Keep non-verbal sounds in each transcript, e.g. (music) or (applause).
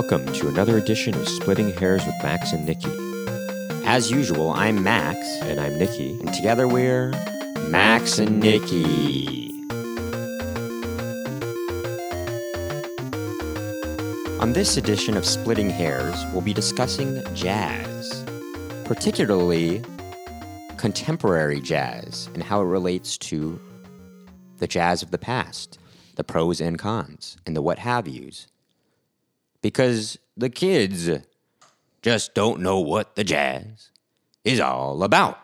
welcome to another edition of Splitting Hairs with Max and Nikki. As usual, I'm Max, And I'm Nikki. and together we're Max and Nikki. On this edition of Splitting Hairs, we'll be discussing jazz, particularly contemporary jazz, and how it relates to the jazz of the past, the pros and cons, and the what have yous. Because the kids just don't know what the jazz is all about.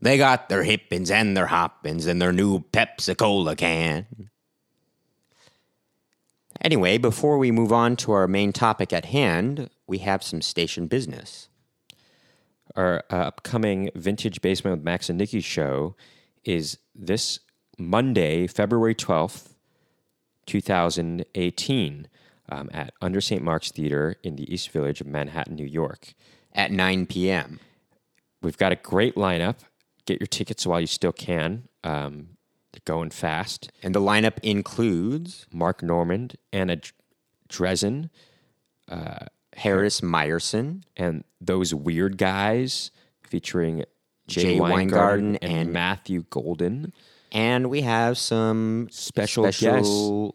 They got their hippins and their hoppins and their new Pepsi Cola can. Anyway, before we move on to our main topic at hand, we have some station business. Our uh, upcoming Vintage Basement with Max and Nikki show is this Monday, February 12th, 2018, um, at Under St. Mark's Theater in the East Village of Manhattan, New York. At 9 p.m. We've got a great lineup. Get your tickets while you still can. Um, they're going fast. And the lineup includes Mark Normand, Anna Dr- Dresden, Harris Meyerson, and those weird guys featuring Jay, Jay Weingarten, Weingarten and, and- Matthew Golden. and we have some Special special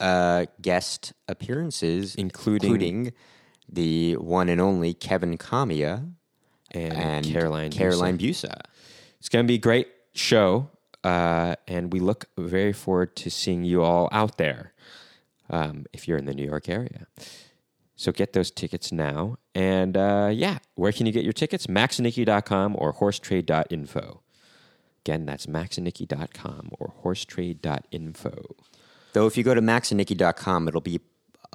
uh, guest appearances, Including- including the one and only Kevin Kamiya And, and Caroline. Caroline Busa. Busa. It's going to be a great show, uh, and we look very forward to seeing you all out there um, if you're in the New York area. So get those tickets now. And uh, yeah, where can you get your tickets? maxandnicky.com or horsetrade.info. Again, that's maxandnicky.com or horsetrade.info. Though if you go to maxandnicky.com, it'll be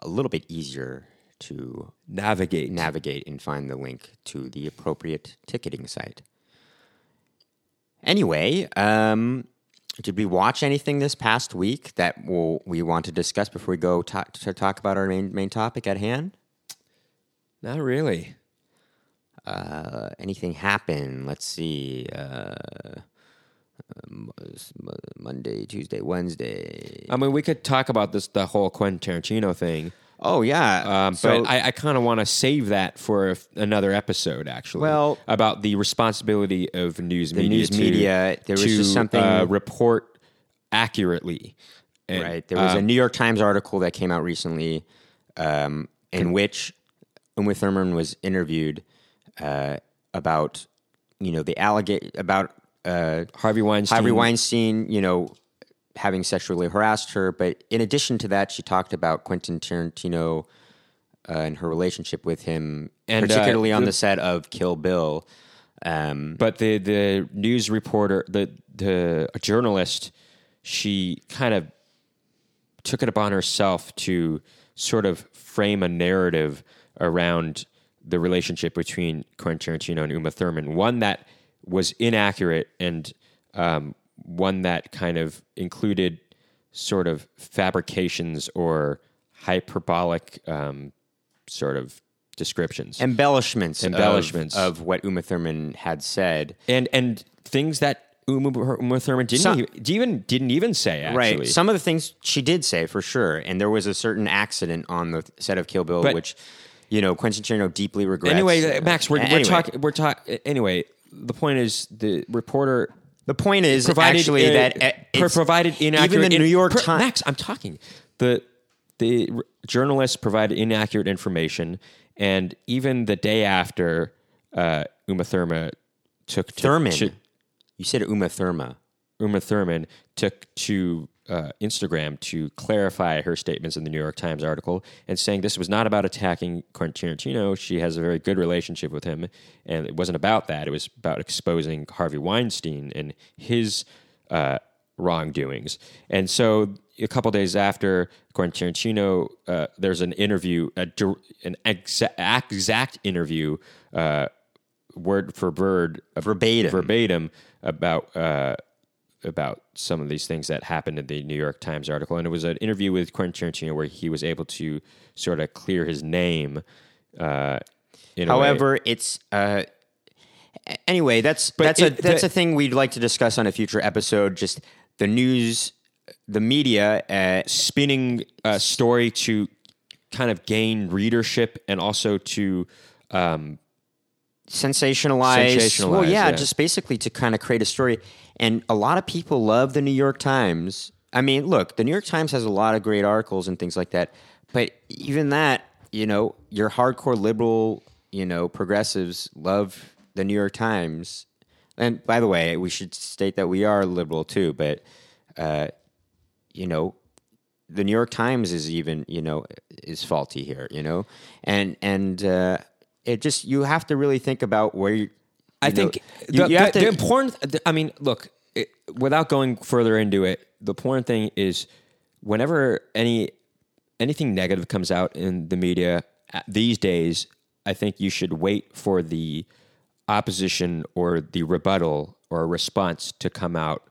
a little bit easier to Navigate. navigate and find the link to the appropriate ticketing site. Anyway, um, did we watch anything this past week that we'll, we want to discuss before we go to, to talk about our main, main topic at hand? Not really. Uh, anything happen? Let's see. Uh, Monday, Tuesday, Wednesday. I mean, we could talk about this, the whole Quentin Tarantino thing. Oh yeah, Um, So- but I, I kind of want to save that for another episode, actually. Well- about the responsibility of news media. news to- media, there was to, just something- uh, report accurately. And, Right. There was uh, a New York Times article that came out recently um, in which Uma Thurman was interviewed uh, about, you know, the allegate about uh, Harvey Weinstein. Harvey Weinstein, you know, having sexually harassed her. But in addition to that, she talked about Quentin Tarantino uh, and her relationship with him, And, uh, particularly on the- the set of Kill Bill. Um, But the the news reporter, the the journalist, she kind of took it upon herself to sort of frame a narrative around the relationship between Quentin Tarantino and Uma Thurman, one that was inaccurate and um, one that kind of included sort of fabrications or hyperbolic um, sort of descriptions embellishments, Embellishments. of, of what Uma Thurman had said. and and things that Uma, Uma Thurman didn't Some- even, didn't even say actually. Right. Some of the things she did say for sure, and there was a certain accident on the set of Kill Bill, But- which you know Quentin Tarantino deeply regrets. anyway, Max, we're, we're talking. We're talking. Anyway, the point is the reporter The point is provided actually uh, that it's- provided inaccurate. Even the New York Times. Max, I'm talking. The the r- journalists provided inaccurate information, and even the day after uh, Uma Thurman took to, Thurman. to- You said Uma Thurma. Uma Thurman took to uh, Instagram to clarify her statements in the New York Times article and saying this was not about attacking Quentin Tarantino. She has a very good relationship with him, and it wasn't about that. It was about exposing Harvey Weinstein and his uh, wrongdoings. And so, a couple days after Quentin Tarantino, uh, there's an interview, a, an exa- exact interview. Uh, word for word, Verbatim. verbatim about uh, about some of these things that happened in the New York Times article, and it was an interview with Quentin Tarantino where he was able to sort of clear his name. Uh, in a way. However, it's uh, anyway. That's that's it- a that's the- a thing we'd like to discuss on a future episode. Just the news, the media. Uh, spinning a story to kind of gain readership and also to um, sensationalize. Sensationalize, Well, yeah, yeah. just basically to kind of create a story. And a lot of people love the New York Times. I mean, look, the New York Times has a lot of great articles and things like that. But even that, you know, your hardcore liberal, you know, progressives love the New York Times. And by the way, we should state that we are liberal too. But, uh, you know, the New York Times is even you know is faulty here, you know, and and uh, it just you have to really think about where you. I you know, think you, the, you have the- to. the important. I mean, look, it, without going further into it, the important thing is whenever any anything negative comes out in the media uh, these days, I think you should wait for the opposition or the rebuttal or response to come out.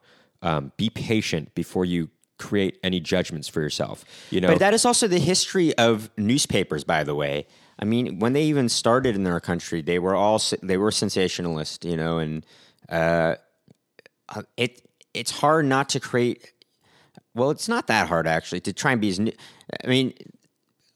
Um, be patient before you create any judgments for yourself. You know, but that is also the history of newspapers, by the way. I mean, when they even started in our country, they were all they were sensationalist, you know, and uh, uh, it it's hard not to create. Well, it's not that hard actually to try and be as. new- I mean,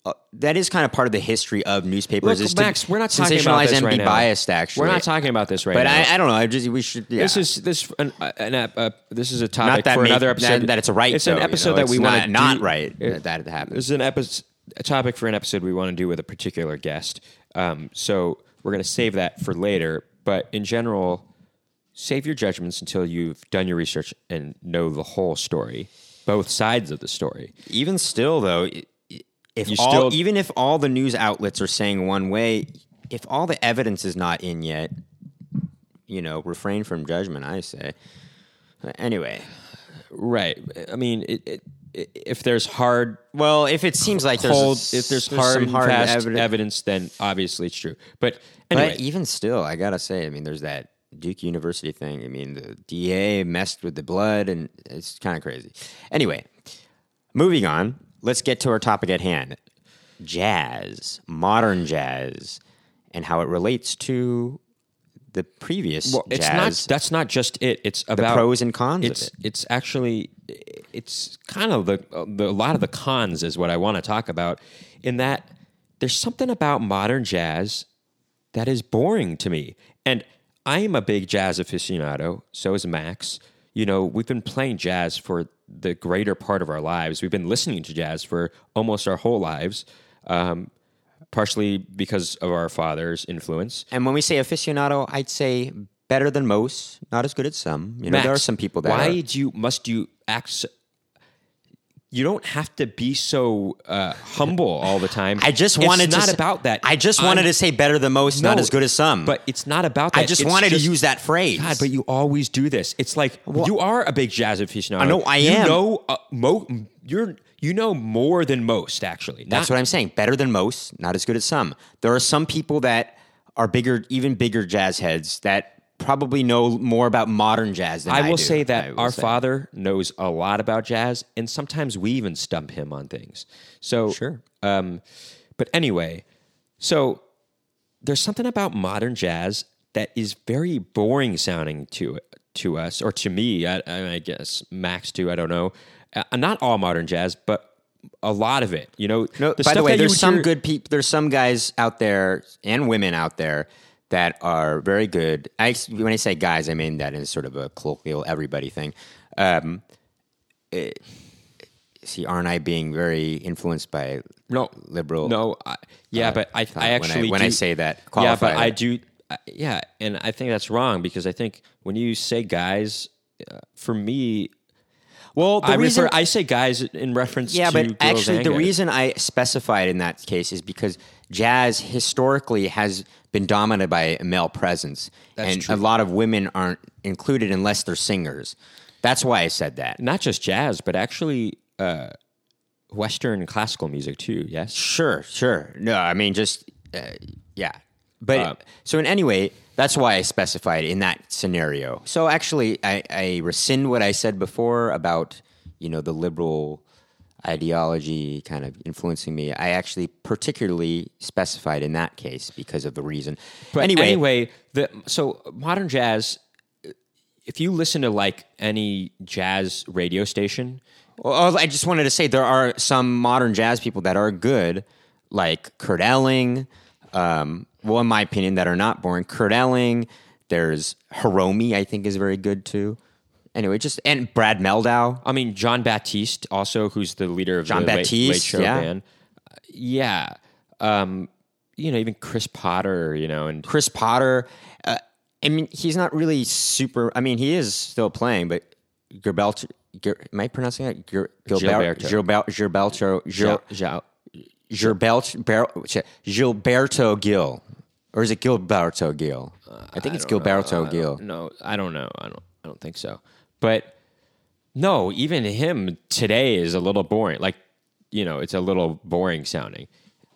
uh, that is kind of part of the history of newspapers. Look, is Max, to we're not talking about this and right be now. biased. Actually, we're not talking about this right But now. But I, I don't know. I just we should. Yeah. This is this an, an ep- uh, this is a topic that for make- another episode. That, that it's a right. It's though, an you know? episode that we want to not right It- that it happens. This is an episode, a topic for an episode we want to do with a particular guest. Um, so we're going to save that for later. But in general, save your judgments until you've done your research and know the whole story, both sides of the story. even still though if You all, still- even if all the news outlets are saying one way if all the evidence is not in yet you know refrain from judgment i say anyway Right. I mean, it, it, it, if there's hard well if it seems like there's a if there's hard, hard, some hard evidence, evidence, then obviously it's true. But anyway, but even still i gotta say i mean there's that duke university thing. I mean the da messed with the blood and it's kind of crazy. Anyway moving on let's get to our topic at hand. Jazz modern jazz and how it relates to the previous well, it's jazz not. That's not just it. It's the about pros and cons it's it it's actually it's kind of the, the a lot of the cons is what I want to talk about in that there's something about modern jazz that is boring to me and I am a big jazz aficionado so is Max you know we've been playing jazz for the greater part of our lives we've been listening to jazz for almost our whole lives um, partially because of our father's influence and when we say aficionado i'd say better than most not as good as some you know there are some people that Why are, do you must you act? So, you don't have to be so uh, humble all the time. I just It's wanted to not s- about that. I just wanted I'm- to say better than most, not as good as some. But it's not about that. I just It's wanted just- to use that phrase. God, but you always do this. It's like you are a big jazz aficionado. I know I you am. know, uh, mo- you're you know more than most. Actually, That's what I'm saying. Better than most, not as good as some. There are some people that are bigger, even bigger jazz heads that probably know more about modern jazz than I, I will do, say that will our say. father knows a lot about jazz, and sometimes we even stump him on things. So Sure. Um, but anyway, so there's something about modern jazz that is very boring sounding to to us or to me. I, I guess Max too. I don't know. Uh, not all modern jazz, but a lot of it. You know. No, by the way, there's some hear- good people. There's some guys out there and women out there that are very good. I, when I say guys, I mean that in sort of a colloquial everybody thing. Um, it- see, aren't I being very influenced by No, liberal? No, I, yeah, but I, I when I- actually when do, I say that, yeah, but I do, uh, yeah, and I think that's wrong because I think when you say guys, uh, for me, Well, the I reason refer, I say guys in reference yeah, to but actually, the reason I specified in that case is because jazz historically has been dominated by a male presence, That's and true. a lot of women aren't included unless they're singers. That's why I said that. not just jazz, but actually uh, Western classical music too. Yes, Sure, sure. No, I mean just uh, yeah. But Uh, so in any way, that's why I specified in that scenario. So actually, I, I rescind what I said before about you know the liberal ideology kind of influencing me. I actually particularly specified in that case because of the reason. But anyway, anyway, the so modern jazz. If you listen to like any jazz radio station, Well, I just wanted to say there are some modern jazz people that are good. like Kurt Elling. Um, well, in my opinion, that are not boring. Kurt Elling. There's Hiromi, I think, is very good too. Anyway, just and Brad Mehldau. I mean, Jon Batiste, also, who's the leader of John the Late- Batiste, Late, Show yeah. band. Uh, yeah. Um, you know, even Chris Potter, you know, and Chris Potter. Uh, I mean, he's not really super. I mean, he is still playing, but Gilberto. Gil, am I pronouncing it? Gil, Gilberto. Gilberto. Gilberto. Gilberto. Gilberto Gil, or is it Gilberto Gil? I think it's Gilberto Gil. No, I don't know. I don't. I don't think so. But no, even him today is a little boring. Like, you know, it's a little boring sounding.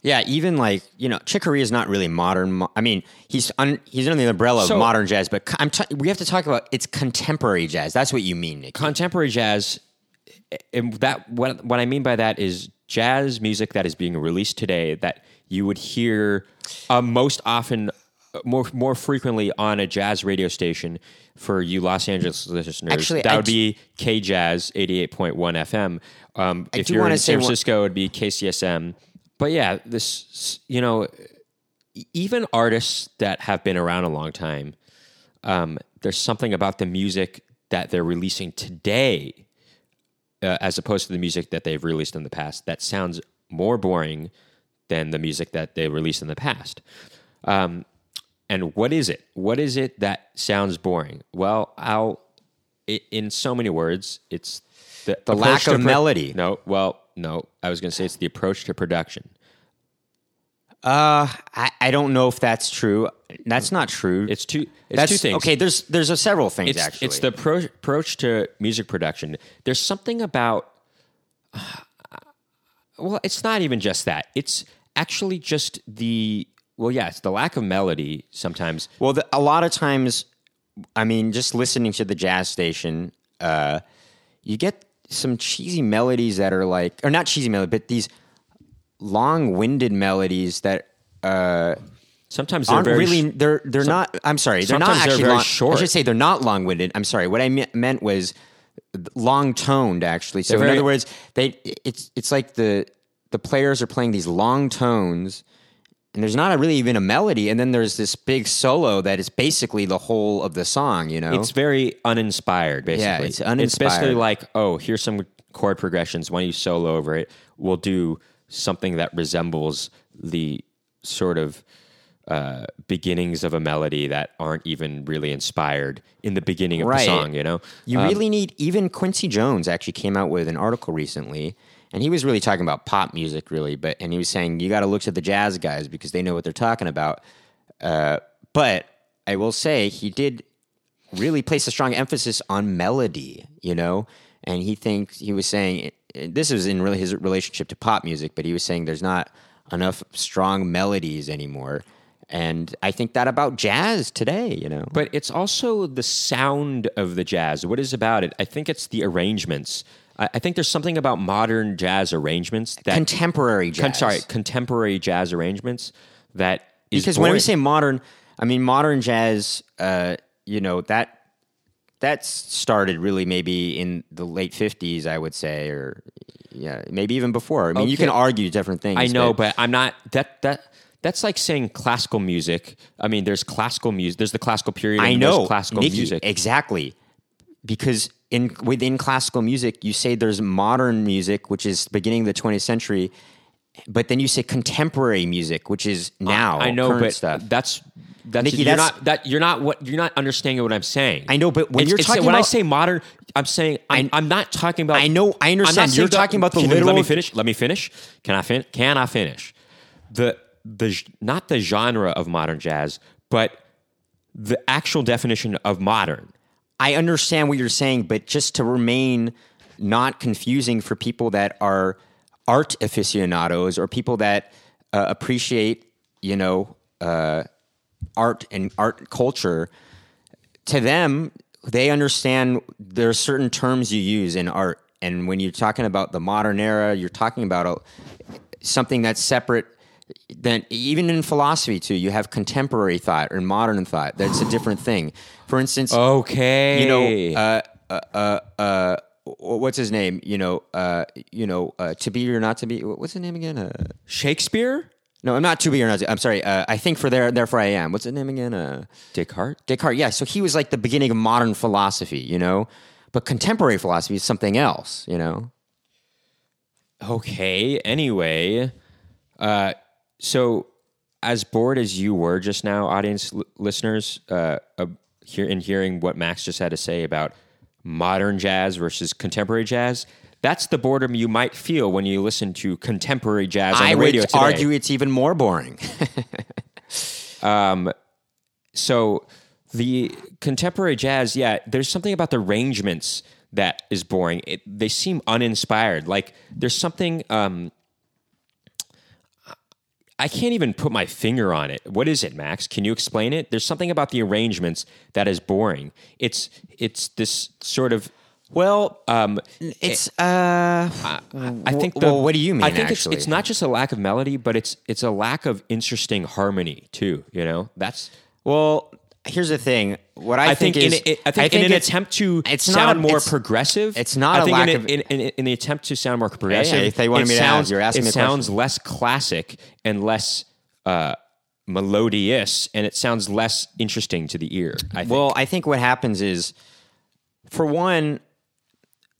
Yeah, even like you know, Chick Corea is not really modern. mo- I mean, he's un, he's under the umbrella of modern jazz, but co- I'm t- we have to talk about it's contemporary jazz. That's what you mean, Nick. Contemporary jazz, and that what what I mean by that is jazz music that is being released today that you would hear uh, most often, uh, more more frequently on a jazz radio station for you Los Angeles listeners. Actually, that I would d- be K Jazz eighty eight point one FM. Um, if you're in San one- Francisco, it'd be KCSM. But yeah, this you know, even artists that have been around a long time, um, there's something about the music that they're releasing today, uh, as opposed to the music that they've released in the past, that sounds more boring than the music that they released in the past. Um, and what is it? What is it that sounds boring? Well, I'll, i in so many words, it's the, The lack of melody. No, well, no, I was going to say it's the approach to production. Uh, I, I don't know if that's true. That's not true. It's two. It's that's two things. okay. There's there's a several things it's, actually. It's the pro- approach to music production. There's something about. (sighs) well, it's not even just that. It's actually just the. Well, yeah, it's the lack of melody sometimes. Well, the, a lot of times, I mean, just listening to the jazz station, uh, you get some cheesy melodies that are like, or not cheesy melody, but these long-winded melodies that uh, Sometimes they're aren't very really. they're they're not. I'm sorry, they're not they're actually very long, short. I should say they're not long-winded. I'm sorry. What I me- meant was long-toned. Actually, so They're in very- other words, they it's it's like the the players are playing these long tones and there's not a really even a melody and then there's this big solo that is basically the whole of the song you know It's very uninspired, basically. Yeah, it's It's basically like, oh, here's some chord progressions. Why don't you solo over it? We'll do something that resembles the sort of uh, beginnings of a melody that aren't even really inspired in the beginning of Right. the song. You know, you really need even quincy jones actually came out with an article recently and he was really talking about pop music really but and he was saying you got to look to the jazz guys because they know what they're talking about uh, but i will say he did really place a strong emphasis on melody, you know? And he thinks, he was saying, this is in really his relationship to pop music, but he was saying there's not enough strong melodies anymore. And I think that about jazz today, you know? But it's also the sound of the jazz. What is about it? I think it's the arrangements. I, I think there's something about modern jazz arrangements that Contemporary jazz. con- sorry, contemporary jazz arrangements that is because when we say modern, I mean modern jazz. Uh, you know that that started really maybe in the late fifties, I would say, or yeah, maybe even before. I mean, you can argue different things. I know, but I'm not that that. That's like saying classical music. I mean, there's classical music. There's the classical period. I know There's classical Nikki, music. exactly because in within classical music, you say there's modern music, which is beginning of the 20th century, but then you say contemporary music, which is now. I know, but stuff. that's that's Nikki, you're that's- not that you're not what you're not understanding what I'm saying. I know, but when It's- you're it's- talking when I say modern, I'm saying I'm, I'm not talking about. I know- I understand. You're talking about the can, Let me finish. Let me finish. Can I fin- Can I finish? The the not the genre of modern jazz, but the actual definition of modern. I understand what you're saying, but just to remain not confusing for people that are art aficionados or people that uh, appreciate, you know, uh, art and art culture, to them, they understand there are certain terms you use in art. And when you're talking about the modern era, you're talking about a, something that's separate than even in philosophy too. You have contemporary thought or modern thought. That's a different thing. For instance, Okay, you know, uh, uh, uh, uh, what's his name? You know, uh, you know, uh, to be or not to be. What's his name again? Uh, Shakespeare, no, I'm not to be or not. To, I'm sorry. Uh, I think for there, therefore I am. What's his name again? Uh, Descartes. Descartes. Yeah. So he was like the beginning of modern philosophy. You know, but contemporary philosophy is something else. You know. Okay. Anyway, uh, so as bored as you were just now, audience l- listeners, uh, uh, hear, in hearing what Max just had to say about modern jazz versus contemporary jazz, that's the boredom you might feel when you listen to contemporary jazz on I the radio I would today. argue it's even more boring. (laughs) Um, so the contemporary jazz, yeah, there's something about the arrangements that is boring. It, they seem uninspired. Like there's something. Um, I can't even put my finger on it. What is it, Max? Can you explain it? There's something about the arrangements that is boring. It's it's this sort of. well, Um, it's. Uh, I think. The, well, what do you mean? I think it's it's not just a lack of melody, but it's it's a lack of interesting harmony too. You know, that's Well, here's the thing. What I, I think, is, in, a- I think in an attempt to it's not sound a- more it's- progressive, it's not I a think lack in, of- in, in, in the attempt to sound more progressive. if they wanted it me to ask, you're asking it sounds question. less classic and less uh, melodious, and it sounds less interesting to the ear. I think. Well, I think what happens is, for one,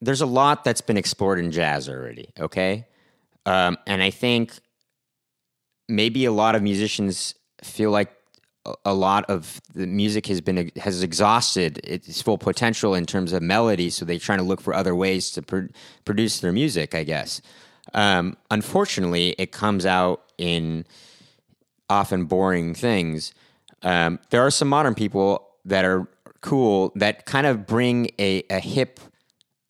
there's a lot that's been explored in jazz already. Okay, um, and I think maybe a lot of musicians feel like a- a lot of the music has been has exhausted its full potential in terms of melody, so they're trying to look for other ways to pr- produce their music. I guess. Um, unfortunately, it comes out in often boring things. Um, there are some modern people that are cool that kind of bring a, a hip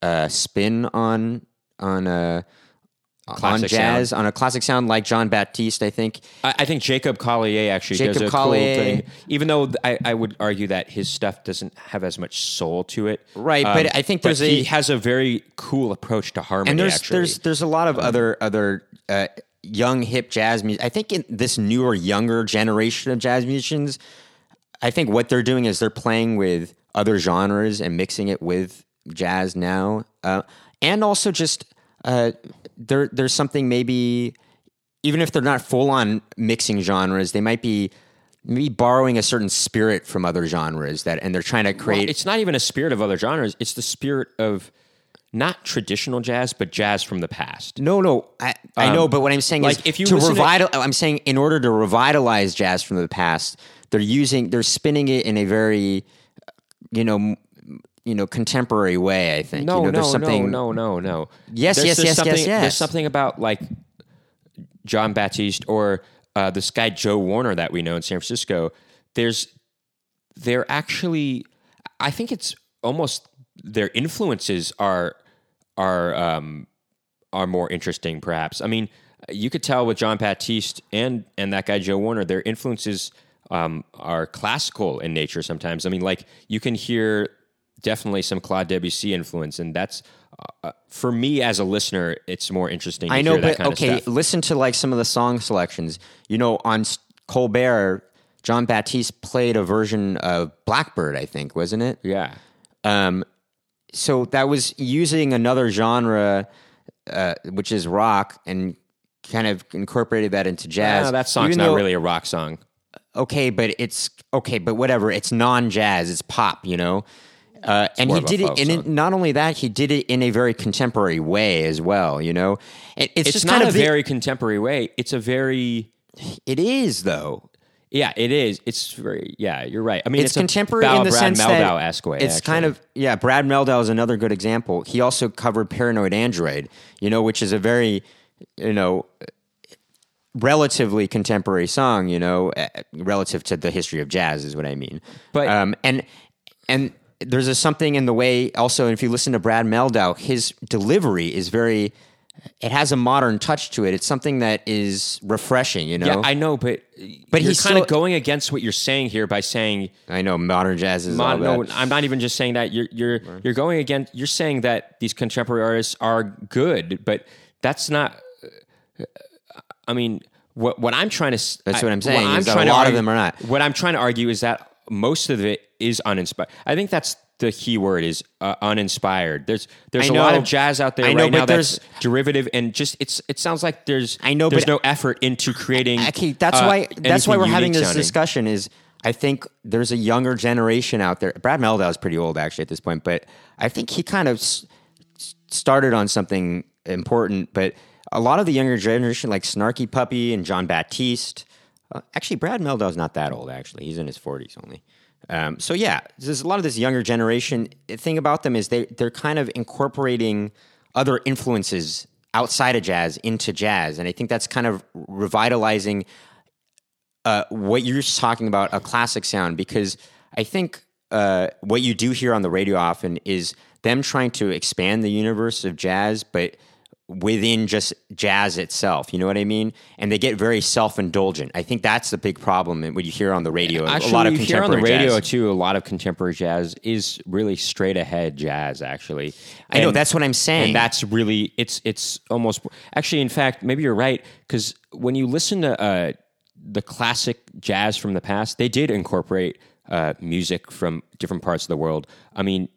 uh, spin on on uh, on Classic jazz on a classic sound like Jon Batiste. I think I, I think Jacob Collier actually does Jacob a Collier. cool thing, even though I, I would argue that his stuff doesn't have as much soul to it. Um, Right, but I think there's he a- has a very cool approach to harmony. and there's actually. there's there's a lot of other other uh, young hip jazz music. I think in this newer younger generation of jazz musicians, I think what they're doing is they're playing with other genres and mixing it with jazz now, uh, and also just uh, there there's something maybe even if they're not full on mixing genres, they might be maybe borrowing a certain spirit from other genres that and they're trying to Well, create it's not even a spirit of other genres. It's the spirit of not traditional jazz, but jazz from the past. No, no, I, I know, but what I'm saying Um, like, is, if you to listen to- revital, I'm saying in order to revitalize jazz from the past, they're using, they're spinning it in a very, you know, you know, contemporary way. I think. No, you know, no, there's something, no, no, no, no. Yes, yes, yes, yes, yes. There's something about like Jon Batiste or uh, this guy Joe Warner that we know in San Francisco. There's, they're actually, I think it's almost their influences are are um, are more interesting, perhaps. I mean, you could tell with Jon Batiste and and that guy Joe Warner, their influences um, are classical in nature. Sometimes, I mean, like you can hear definitely some Claude Debussy influence, and that's uh, for me as a listener, it's more interesting. To I know, but okay, listen to like some of the song selections. You know, on Colbert, Jon Batiste played a version of Blackbird, I think, wasn't it? Yeah, Um, so that was using another genre, uh, which is rock, and kind of incorporated that into jazz. Ah, that song's Even not though- really a rock song. okay, but it's okay, but whatever. It's non-jazz. It's pop, you know. Uh, and he did it, and it, not only that, he did it in a very contemporary way as well. You know, it, it's, It's just not kind a of the- very contemporary way. It's a very It is though. yeah, it is. It's very yeah. You're right. I mean, It's, it's, contemporary in the Brad sense that way. it's kind of yeah. Brad Mehldau is another good example. He also covered "Paranoid Android," you know, which is a very you know relatively contemporary song. You know, eh, relative to the history of jazz is what I mean. But- um, and and there's a something in the way also. If you listen to Brad Mehldau his delivery is very. It has a modern touch to it. It's something that is refreshing, you know. Yeah, I know, but But he's kind of going against what you're saying here by saying I know modern jazz is all no. I'm not even just saying that. You're you're you're going against. You're saying that these contemporary artists are good, but that's not. I mean, what what I'm trying to. That's I- what I'm saying, that a lot of them are not. What I'm trying to argue is that most of it is uninspired. I think that's the key word is uh, uninspired. There's there's I a lot of jazz out there I know, right but now that's there's- derivative and just it's it sounds like there's I know, there's no effort into creating. Okay, that's uh, why that's why we're having this sounding. discussion. Is I think there's a younger generation out there. Brad Mehldau's pretty old actually at this point, but I think he kind of s- started on something important. But a lot of the younger generation, like Snarky Puppy and Jon Batiste, uh, actually Brad Mehldau's not that old. Actually, he's in his 40s only. Um, so yeah, there's a lot of this younger generation. The thing about them is they they're kind of incorporating other influences outside of jazz into jazz, and I think that's kind of revitalizing uh, what you're talking about a classic sound because I think uh, what you do hear on the radio often is them trying to expand the universe of jazz, but within just jazz itself. You know what I mean? And they get very self indulgent. I think that's the big problem when you hear on the radio. Actually, a lot of you hear on the contemporary radio jazz. too. A lot of contemporary jazz is really straight ahead jazz. Actually, I know that's what I'm saying. and that's really it's it's almost actually. In fact, maybe you're right because when you listen to uh, the classic jazz from the past, they did incorporate uh, music from different parts of the world. I mean.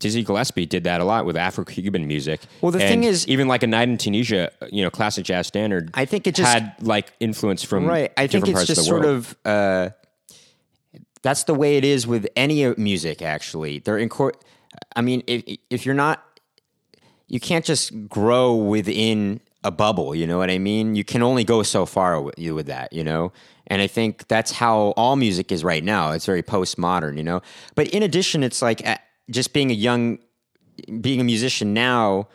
Dizzy Gillespie did that a lot with Afro-Cuban music. Well, the And thing is- even like a night in Tunisia, you know, classic jazz standard. I think it just- had like influence from right. I think it's just of sort of uh, that's the way it is with any uh, music. Actually, they're incor- I mean, if if you're not, you can't just grow within a bubble. You know what I mean? You can only go so far with you with that. You know. And I think that's how all music is right now. It's very postmodern, you know. But in addition, it's like just being a young, being a musician now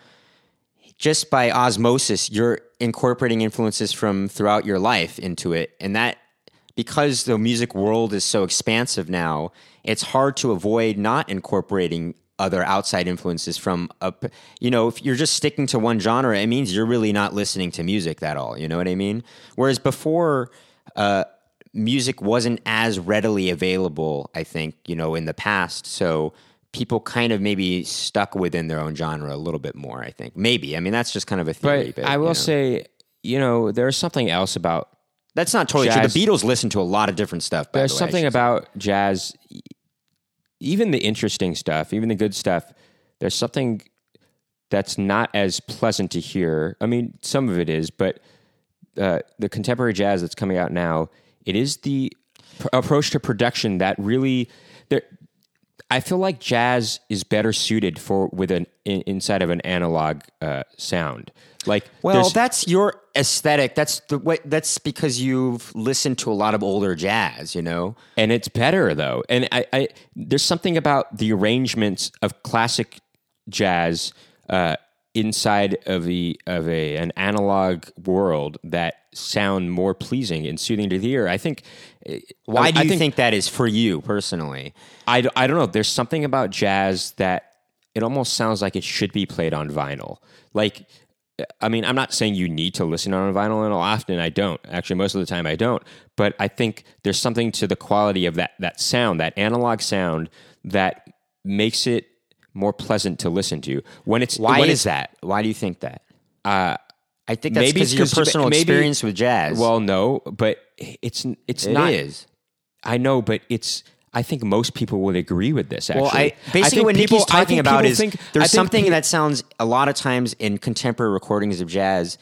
just by osmosis, you're incorporating influences from throughout your life into it. And that, because the music world is so expansive now, it's hard to avoid not incorporating other outside influences from a, p- you know, if you're just sticking to one genre, it means you're really not listening to music that all. You know what I mean? Whereas before, uh, music wasn't as readily available, I think, you know, in the past. So people kind of maybe stuck within their own genre a little bit more, I think. Maybe. I mean, that's just kind of a theory. But I will you know. say, you know, there's something else about that's not totally jazz- true. The Beatles listened to a lot of different stuff. By there's the way, something should say. about jazz, even the interesting stuff, even the good stuff. There's something that's not as pleasant to hear. I mean, some of it is, but uh, the contemporary jazz that's coming out now, it is the pr- approach to production that really. There, I feel like jazz is better suited for with an in, inside of an analog uh, sound. Like, Well, that's your aesthetic. That's the way. That's because you've listened to a lot of older jazz. You know. and it's better though. And I, I there's something about the arrangements of classic jazz uh, inside of the of a an analog world that sound more pleasing and soothing to the ear. I think. Uh, Why I, do you think, that is for you personally? I, I don't know. There's something about jazz that it almost sounds like it should be played on vinyl. Like, I mean, I'm not saying you need to listen on vinyl, and often I don't. Actually, most of the time I don't. But I think there's something to the quality of that that sound, that analog sound, that makes it more pleasant to listen to. When it's Why when is it's- that? Why do you think that? Uh, I think that's because your it's 'cause you- personal maybe- experience with jazz. well, no, but it's it's it not. is. I know, but it's. I think most people would agree with this. Actually, Well, I basically think what people- Nikki's talking about is think- there's something that sounds a lot of times in contemporary recordings of jazz.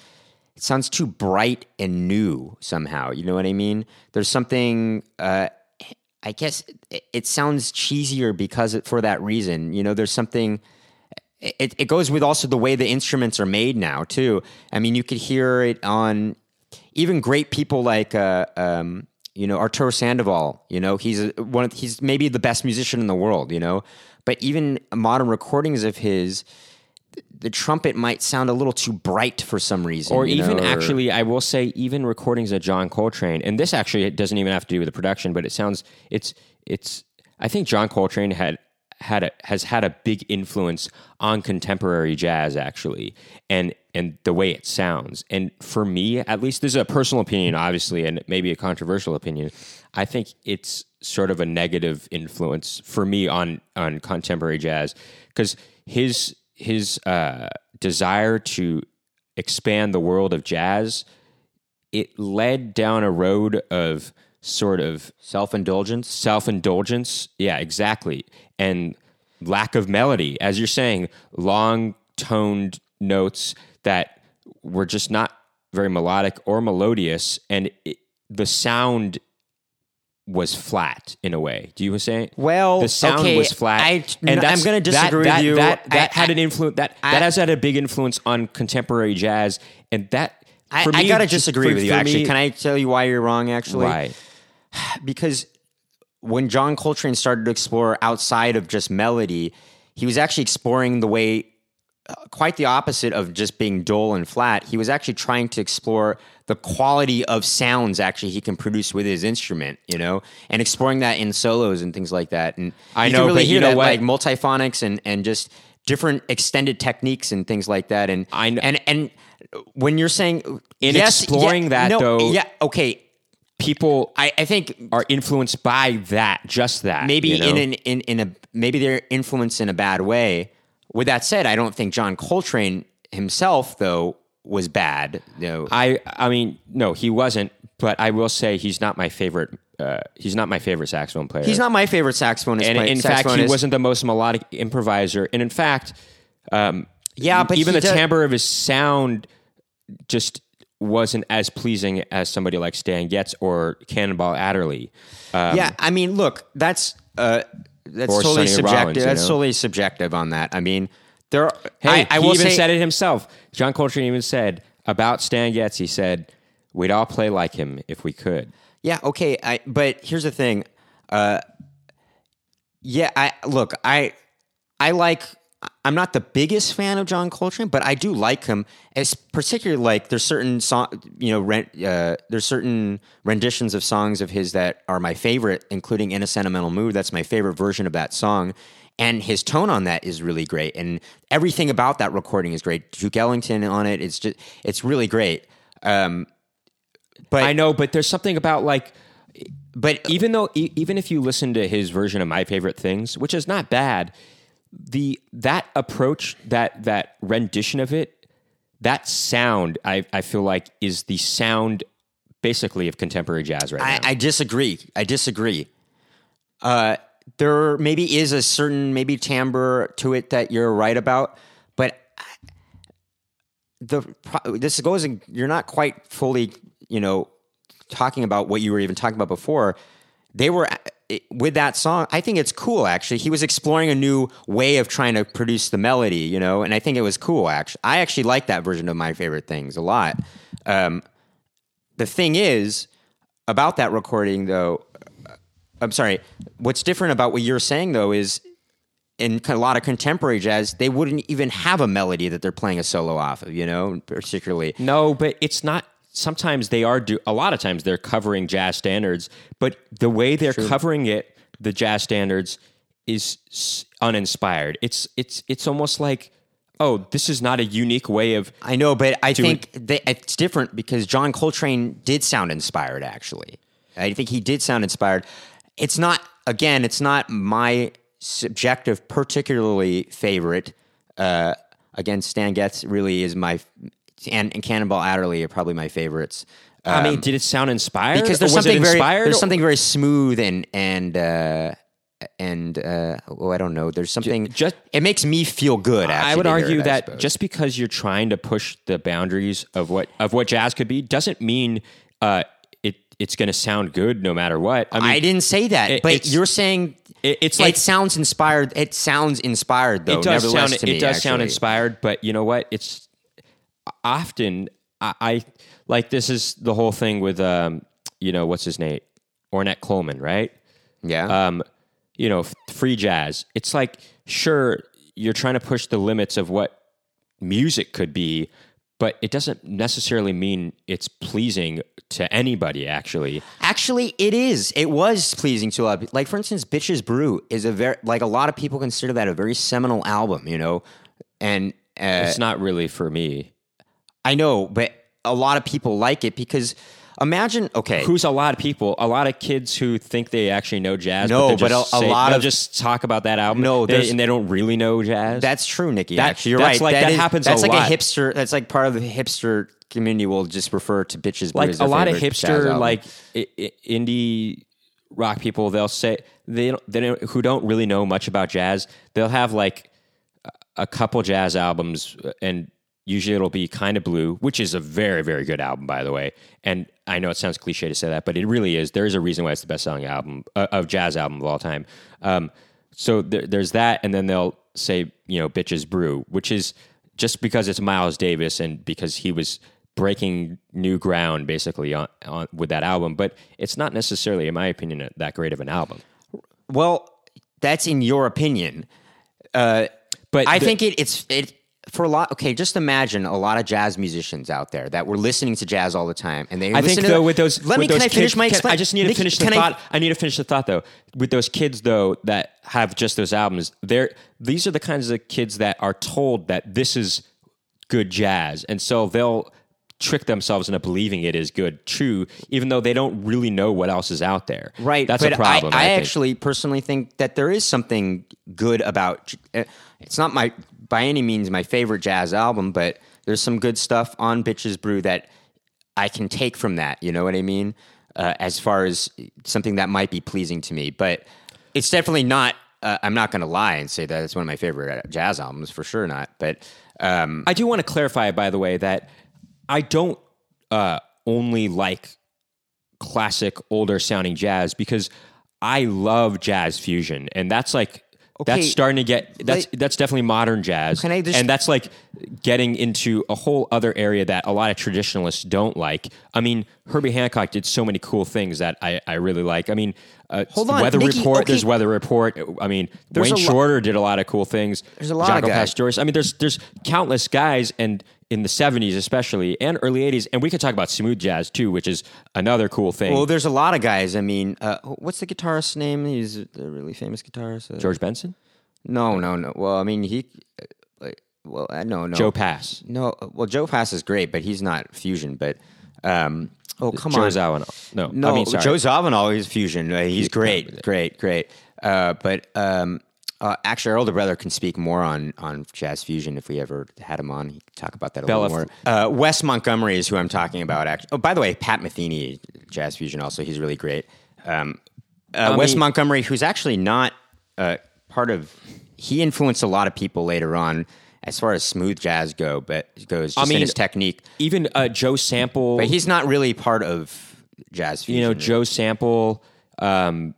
It sounds too bright and new somehow. You know what I mean? There's something. Uh, I guess it, sounds cheesier because it, for that reason. You know, there's something. It, it goes with also the way the instruments are made now too. I mean, you could hear it on even great people like uh, um, you know Arturo Sandoval. You know, he's one. Of, he's maybe the best musician in the world. You know, but even modern recordings of his, the trumpet might sound a little too bright for some reason. or even know, or- actually, I will say, even recordings of John Coltrane, and this actually it doesn't even have to do with the production, but it sounds it's it's. I think John Coltrane had had a, has had a big influence on contemporary jazz actually, and and the way it sounds. And for me, at least, this is a personal opinion, obviously, and maybe a controversial opinion. I think it's sort of a negative influence for me on on contemporary jazz because his his uh, desire to expand the world of jazz it led down a road of sort of Self indulgence. self indulgence. Yeah, exactly. And lack of melody, as you're saying, long toned notes that were just not very melodic or melodious, and it, the sound was flat in a way. Do you saying? Well, the sound okay, was flat, I- and I'm gonna disagree that, with you. That, that I- had an influence. That I- that has had a big influence on contemporary jazz, and that. I, for I gotta disagree for- with you. Actually, me- can I tell you why you're wrong? Actually, Right. (sighs) because when John Coltrane started to explore outside of just melody, he was actually exploring the way quite the opposite of just being dull and flat. He was actually trying to explore the quality of sounds actually he can produce with his instrument, you know, and exploring that in solos and things like that. And I know, really but you know that what? like multiphonics and and just different extended techniques and things like that. And I kn- and and when you're saying In yes, exploring yeah, that, no, though- yeah, okay. People I, I think are influenced by that, just that. maybe you know? in an in, in a maybe they're influenced in a bad way. With that said, I don't think John Coltrane himself though was bad. Know, I I mean, no, he wasn't. But I will say he's not my favorite. Uh, he's not my favorite saxophone player. he's not my favorite saxophonist. and play- in fact, he wasn't the most melodic improviser. And in fact, um, Yeah, but even the does- timbre of his sound just wasn't as pleasing as somebody like Stan Getz or Cannonball Adderley. Um, yeah, I mean, look, that's uh, that's Or totally Sonny subjective. Rollins, that's know? totally subjective on that. I mean, there. Are, Hey, I, I he even say, said it himself. John Coltrane even said about Stan Getz. He said, "We'd all play like him if we could." Yeah, okay. I but here's the thing. Uh yeah, I look, I I like I'm not the biggest fan of John Coltrane, but I do like him. It's particularly like there's certain song, you know, rent, uh, there's certain renditions of songs of his that are my favorite, including "In a Sentimental Mood." That's my favorite version of that song, and his tone on that is really great, and everything about that recording is great. Duke Ellington on it, it's just it's really great. Um, but I know, but there's something about like but even though even if you listen to his version of my favorite things which is not bad the that approach that that rendition of it that sound i i feel like is the sound basically of contemporary jazz right I, now I disagree. I disagree. Uh, there maybe is a certain maybe timbre to it that you're right about, but the this goes. And you're not quite fully, you know, talking about what you were even talking about before. They were with that song. I think it's cool. Actually, he was exploring a new way of trying to produce the melody, you know, and I think it was cool. Actually, I actually like that version of my favorite things a lot. Um, the thing is about that recording though i'm sorry what's different about what you're saying though is in a lot of contemporary jazz they wouldn't even have a melody that they're playing a solo off of you know particularly no but it's not sometimes they are do a lot of times they're covering jazz standards but the way they're covering it the jazz standards is uninspired. It's it's it's almost like oh this is not a unique way of i know but i think they, it's different because john coltrane did sound inspired actually. I think he did sound inspired. It's not again it's not my subjective particularly favorite. Uh, again stan getz really is my and, and cannonball adderley are probably my favorites I mean, did it sound inspired? because there's it something very there's something very smooth and and uh, and uh, oh I don't know there's something just- it makes me feel good. I would argue it, that just because you're trying to push the boundaries of what of what jazz could be doesn't mean uh, it it's going to sound good no matter what. I mean, I didn't say that, it- but you're saying it- it's it like- sounds inspired. It sounds inspired though. it does sound to me, it does sound inspired, but you know what? It's often I, I like this is the whole thing with um you know what's his name Ornette Coleman, right? Yeah, um, you know, f- free jazz. It's like, sure, you're trying to push the limits of what music could be, but it doesn't necessarily mean it's pleasing to anybody, actually. Actually, it is. It was pleasing to a lot. Of, people. like for instance, "Bitches Brew" is a very like a lot of people consider that a very seminal album. You know, and uh, It's not really for me. I know, but a lot of people like it because imagine. Okay, who's a lot of people, a lot of kids who think they actually know jazz. No, but, but a- a say- lot of- just talk about that album. No, they, and they don't really know jazz. That's true, Nikki. That- actually, you're that's right. like- that is- happens a That's like lot. a hipster. That's like part of the hipster community will just refer to bitches. Like a lot of hipster like I- I- indie rock people they'll say they don't, they don't who don't really know much about jazz they'll have like a- a couple jazz albums uh, and usually it'll be kind of blue which is a very very good album by the way. And i know it sounds cliche to say that but it really is. There is a reason why it's the best selling album uh, of jazz album of all time. Um, so there, there's that and then they'll say you know bitches brew which is just because it's miles davis and because he was breaking new ground basically on, on with that album. But it's not necessarily in my opinion that great of an album. Well, that's in your opinion. Uh, But I the- think it, it's it for a lot. Okay, just imagine a lot of jazz musicians out there that were listening to jazz all the time, and they. I think to though the- with those, Let with me. those Can I finish my? can- I just need to finish the can I- thought. I, need to finish the thought though. With those kids though that have just those albums, they're these are the kinds of kids that are told that this is good jazz, and so they'll trick themselves into believing it is good, true, even though they don't really know what else is out there. Right, That's but a problem. I, I, think. actually personally think that there is something good about. uh, It's not my by any means my favorite jazz album, but there's some good stuff on Bitches Brew that I can take from that. You know what I mean? Uh, as far as something that might be pleasing to me, but it's definitely not. Uh, I'm not going to lie and say that it's one of my favorite uh, jazz albums for sure. Not, but um, I do want to clarify, by the way, that I don't uh, only like classic, older sounding jazz because I love jazz fusion, and that's like Okay, that's starting to get that's that's definitely modern jazz, Can I just- and that's like getting into a whole other area that a lot of traditionalists don't like. I mean, Herbie Hancock did so many cool things that I, I really like. I mean, uh, Hold on, Weather Nikki, Report. okay. There's Weather Report. I mean, There's Wayne a lo- Shorter did a lot of cool things. There's a lot of Jaco guys. Pastorius. I mean, there's there's countless guys, and in the '70s especially, and early '80s, and we could talk about smooth jazz too, which is another cool thing. well, there's a lot of guys. I mean, uh, what's the guitarist's name? He's a really famous guitarist. Uh, George Benson, No, no, no. Well, I mean, he. uh, Like, well, uh, no, no. Joe Pass, No, well, Joe Pass is great, but he's not fusion. But um, oh, come Joe on, Zawinul. No, no, I mean, sorry. Joe Zawinul is fusion. He's great, great, great. Uh, but um, uh, actually, our older brother can speak more on on jazz fusion if we ever had him on. He could talk about that a Bella little more. Uh, Wes Montgomery is who I'm talking about. Actually, oh, by the way, Pat Metheny, jazz fusion, also he's really great. Um, uh, Wes mean- Montgomery, who's actually not uh, part of, he influenced a lot of people later on as far as smooth jazz go, but goes just mean, in his technique. even uh, Joe Sample. But he's not really part of jazz fusion. you know, Joe Sample. Um,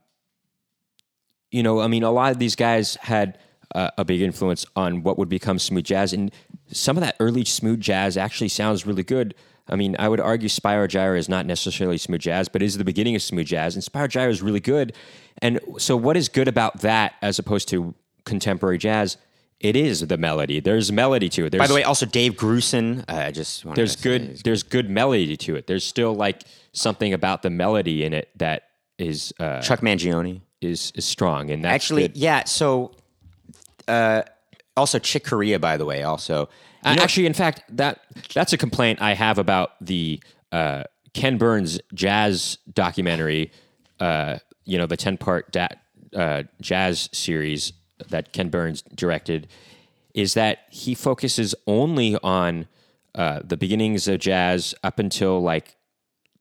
you know, I mean, a lot of these guys had uh, a big influence on what would become smooth jazz, and some of that early smooth jazz actually sounds really good. I mean, I would argue Spyro Gyra is not necessarily smooth jazz, but is the beginning of smooth jazz, and Spyro Gyra is really good. And so, what is good about that as opposed to contemporary jazz? It is the melody. There's melody to it. There's, By the way, also Dave Grusin. Uh, I just there's to good there's good melody to it. There's still like something about the melody in it that is uh, Chuck Mangione. Is is strong, and that's Actually, good. yeah. So, uh, also Chick Corea, by the way, also. Uh, actually, in fact, that that's a complaint I have about the uh, Ken Burns jazz documentary. Uh, you know, the ten part da- uh, jazz series that Ken Burns directed is that he focuses only on uh, the beginnings of jazz up until like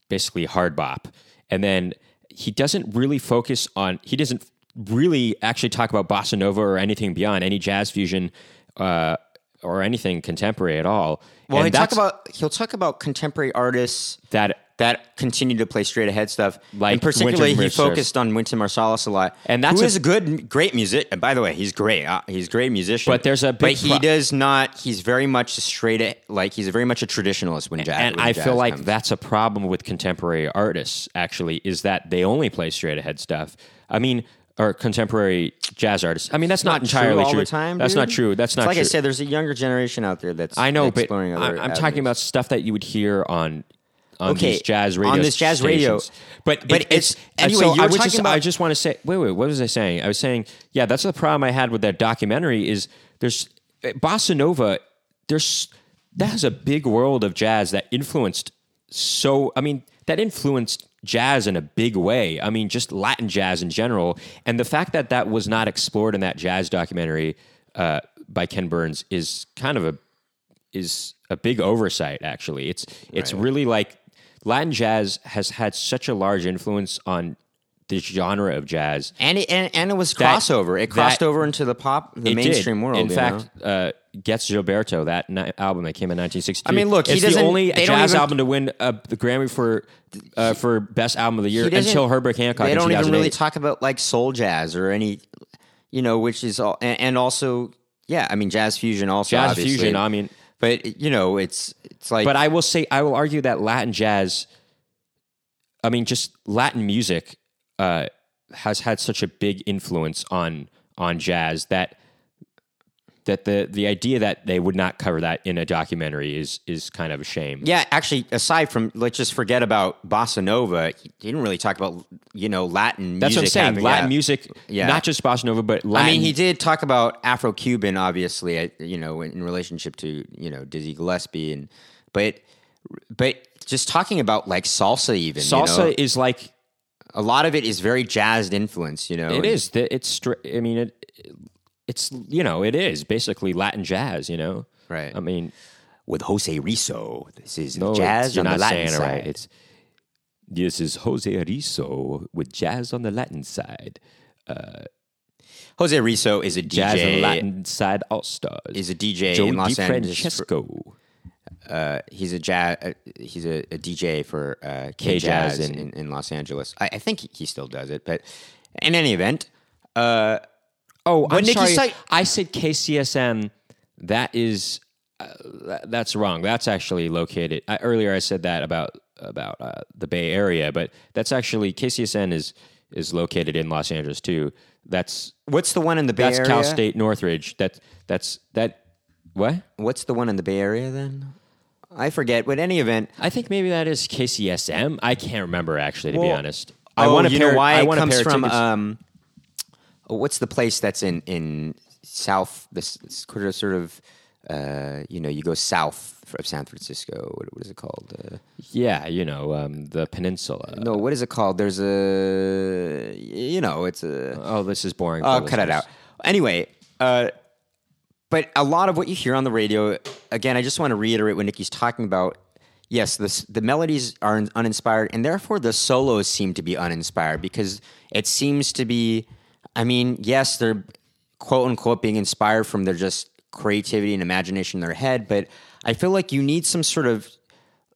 basically hard bop, and then he doesn't really focus on. He doesn't really actually talk about bossa nova or anything beyond any jazz fusion. Uh, or anything contemporary at all. Well, And he talk about he'll talk about contemporary artists that that continued to play straight ahead stuff. Like and particularly, he focused on Wynton Marsalis a lot, And that's who a- is a good, great music. and By the way, he's great. Uh, he's a great musician. But there's a but big he pro- does not. He's very much a straight, a- like he's very much a traditionalist when jazz. and when I jazz feel like comes. that's a problem with contemporary artists. Actually, is that they only play straight ahead stuff. I mean, or contemporary jazz artists. I mean, that's not, entirely true. all true. the time. That's dude. not true. That's It's not like true. I said, there's a younger generation out there that's I know, but exploring I- other I'm talking about stuff that you would hear on on Okay, these jazz radio on this jazz radio. But But it- it's- and anyway, so you I were was talking just, about- I just want to say, wait, wait. What was I saying? I was saying, yeah, that's the problem I had with that documentary. Is there's bossa nova. There's that has a big world of jazz that influenced. So I mean, that influenced jazz in a big way. I mean, just Latin jazz in general, and the fact that that was not explored in that jazz documentary uh, by Ken Burns is kind of a is a big oversight. Actually, it's it's Right. really like Latin jazz has had such a large influence on the genre of jazz. And it, and, and it was That- crossover. It crossed that- over into the pop, the mainstream did. world. In fact, know? uh, Getz Gilberto, that ni- album that came in 1962. I mean, look, he it's the only jazz even- album to win uh, the Grammy for uh, for best album of the year until Herbert Hancock. they don't even really talk about like soul jazz or any, you know, which is all, and, and also, yeah, I mean, jazz fusion also. jazz obviously. fusion. I mean, but you know, it's it's like, but I will say, I will argue that Latin jazz. I mean, just Latin music uh, has had such a big influence on on jazz that that the the idea that they would not cover that in a documentary is is kind of a shame. yeah, actually, aside from let's just forget about bossa nova. He didn't really talk about you know Latin. That's what I'm music saying. having- Latin yeah. music, Yeah. not just bossa nova, but Latin. I mean, he did talk about Afro-Cuban, obviously, you know, in, in relationship to you know Dizzy Gillespie, and but but just talking about like salsa, even you salsa know, is like a lot of it is very jazzed influence. You know, it is. It's I mean it. It's you know it is basically Latin jazz. You know, Right. I mean, with Jose Rizo. This is no, jazz on the Latin saying it side. right. It's this is Jose Arizo with jazz on the Latin side, Jose Rizo is a jazz on the DJ. Latin side all stars. Is a DJ Joe in Los Angeles. DiFrancesco. Uh, he's a jazz. Uh, he's a, a DJ for uh, K K-Jazz in- in, in, Los Angeles. I, I think he- he still does it, but in any event, uh, Oh, But I'm sorry. I said KCSM. That is, uh, that- that's wrong. That's actually located. I, earlier, I said that about about uh, the Bay Area, but that's actually KCSN is is located in Los Angeles too. That's what's the one in the Bay that's Area? Cal State Northridge. That that's that. What? What's the one in the Bay Area then? I forget. But any event, I think maybe that is KCSM. I can't remember actually, to be honest. I I want to you know why I it comes from. Um, oh, what's the place that's in in South? This this sort of. Uh, you know, you go south of San Francisco. What, what is it called? Uh, yeah, you know, um, the peninsula. no, what is it called? There's a, you know, it's a. Oh, this is boring. Oh, cut it out. Anyway, uh, but a lot of what you hear on the radio, again, I just want to reiterate what Nikki's talking about. Yes, the the melodies are uninspired, and therefore the solos seem to be uninspired because it seems to be. I mean, yes, they're quote unquote being inspired from their just creativity and imagination in their head, but I feel like you need some sort of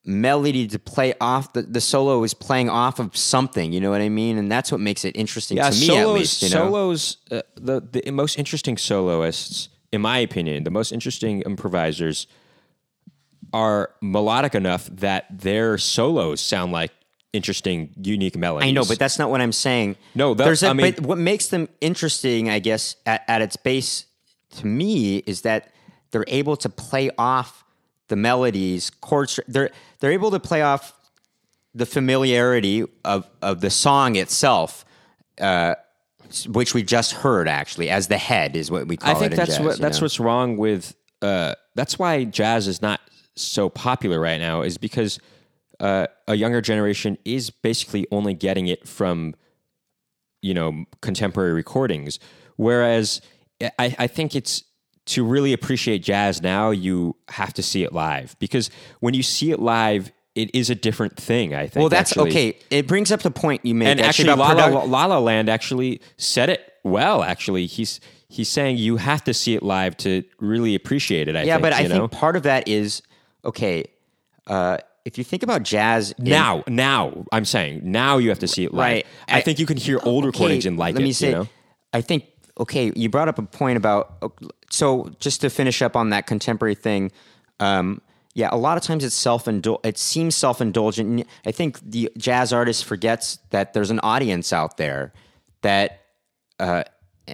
melody to play off the, the solo is playing off of something you know what i mean and that's what makes it interesting yeah, to me solos, at least you know solos. Uh, the the most interesting soloists, in my opinion, the most interesting improvisers are melodic enough that their solos sound like interesting, unique melodies. I know, but that's not what I'm saying. No, that- there's a, I mean- but what makes them interesting, I guess, at, at its base, to me, is that they're able to play off the melodies, chords. They're they're able to play off the familiarity of of the song itself, uh, which we just heard actually as the head is what we call it. I think it. that's jazz, what that's know? what's wrong with. Uh, that's why jazz is not so popular right now. Is because uh, a younger generation is basically only getting it from you know contemporary recordings, whereas I, I think it's to really appreciate jazz now you have to see it live because when you see it live it is a different thing i think Well, that's actually. okay. It brings up the point you made and actually, about La, La, La La Land actually said it well. Actually, he's he's saying you have to see it live to really appreciate it. I yeah, think, but I you think part of that is okay. Uh, if you think about jazz in- now, now I'm saying now you have to see it live. Right. I, I- think you can hear old recordings and like let it. me say, you know? I think okay, you brought up a point about so just to finish up on that contemporary thing. Um, yeah, a lot of times it's self indul It seems self indulgent. I think the jazz artist forgets that there's an audience out there that, uh,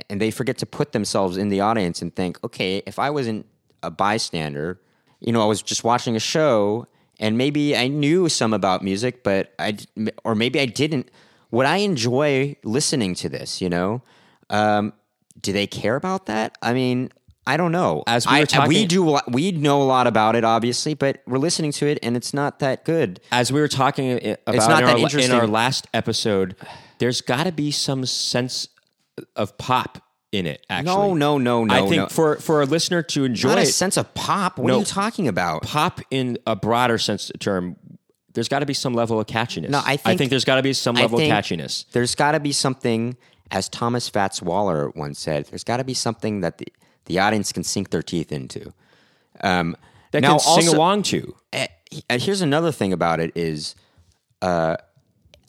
and they forget to put themselves in the audience and think, okay, if I wasn't a bystander, you know, I was just watching a show and maybe I knew some about music, but I or maybe I didn't. Would I enjoy listening to this? You know, um, do they care about that? I mean, I don't know. As we were I- talking- we do. We know a lot about it, obviously, but we're listening to it, and it's not that good. as we were talking i- about not in, that our, in our last episode, there's got to be some sense of pop in it. Actually, No, no, no, no. I think no. for for a listener to enjoy not a it, sense of pop. What No. are you talking about? pop in a broader sense of term, there's got to be some level of catchiness. No, I think- there's got to be some I level think of catchiness. There's got to be something, as Thomas Fats Waller once said. There's got to be something that the, the audience can sink their teeth into. Um, That now can sing also- along to. Uh, and here's another thing about it is uh,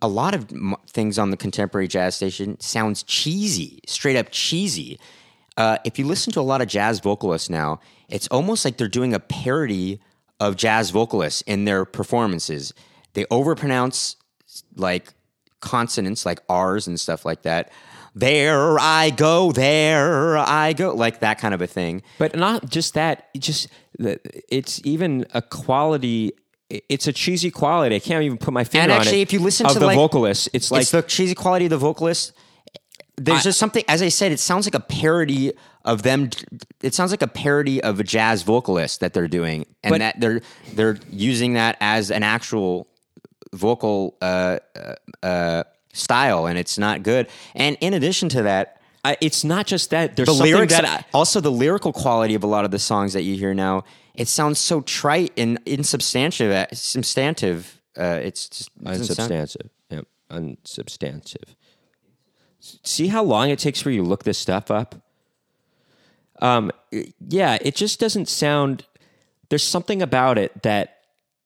a lot of m- things on the contemporary jazz station sounds cheesy straight up cheesy uh, if you listen to a lot of jazz vocalists now it's almost like they're doing a parody of jazz vocalists in their performances they overpronounce like consonants like r's and stuff like that there i go there i go like that kind of a thing But not just that. Just it's even a quality. It's a cheesy quality. I can't even put my finger And on actually, it. if you listen to, the like- vocalist, it's like it's the cheesy quality of the vocalist. There's I- just something, as I said, it sounds like a parody of them. It sounds like a parody of a jazz vocalist that they're doing, and But- that they're they're using that as an actual vocal uh, uh, uh, style, and it's not good. And in addition to that, I, it's not just that. There's the something lyrics, that I, also the lyrical quality of a lot of the songs that you hear now, it sounds so trite and insubstantive. Substantive. Uh, it's just doesn't sound- unsubstantive. Yeah, unsubstantive. See how long it takes for you to look this stuff up. Um, yeah, it just doesn't sound. There's something about it that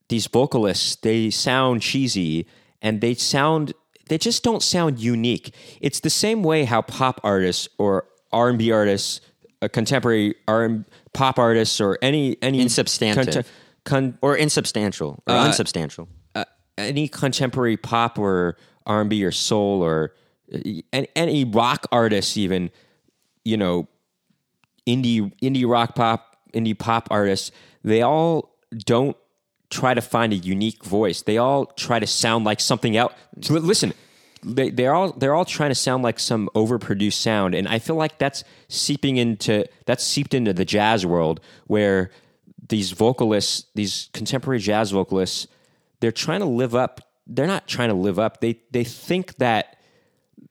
these vocalists they sound cheesy and they sound they just don't sound unique. It's the same way how pop artists or R and B artists, a contemporary R and pop artists, or any any Insubstantive. conte- con, or insubstantial or Uh, unsubstantial. uh, any contemporary pop or R and B or soul or uh, any, any rock artists, even you know, indie indie rock pop, indie pop artists, they all don't try to find a unique voice. They all try to sound like something else. Listen, they, they're all they're all trying to sound like some overproduced sound, and I feel like that's seeping into that's seeped into the jazz world where these vocalists, these contemporary jazz vocalists, they're trying to live up. They're not trying to live up. They they think that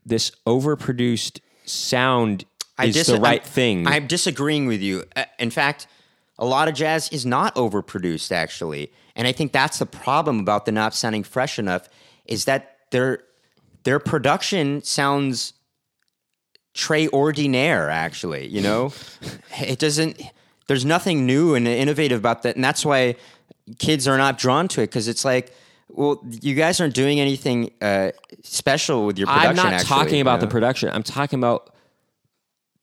this overproduced sound is dis- the right I'm- thing. I'm disagreeing with you. Uh, in fact, a lot of jazz is not overproduced, actually, and I think that's the problem about the not sounding fresh enough. Is that their their production sounds très ordinaire. Actually, you know, (laughs) it doesn't. There's nothing new and innovative about that, and that's why kids are not drawn to it because it's like. Well, you guys aren't doing anything uh, special with your production. I'm not actually, talking you about the production. I'm talking about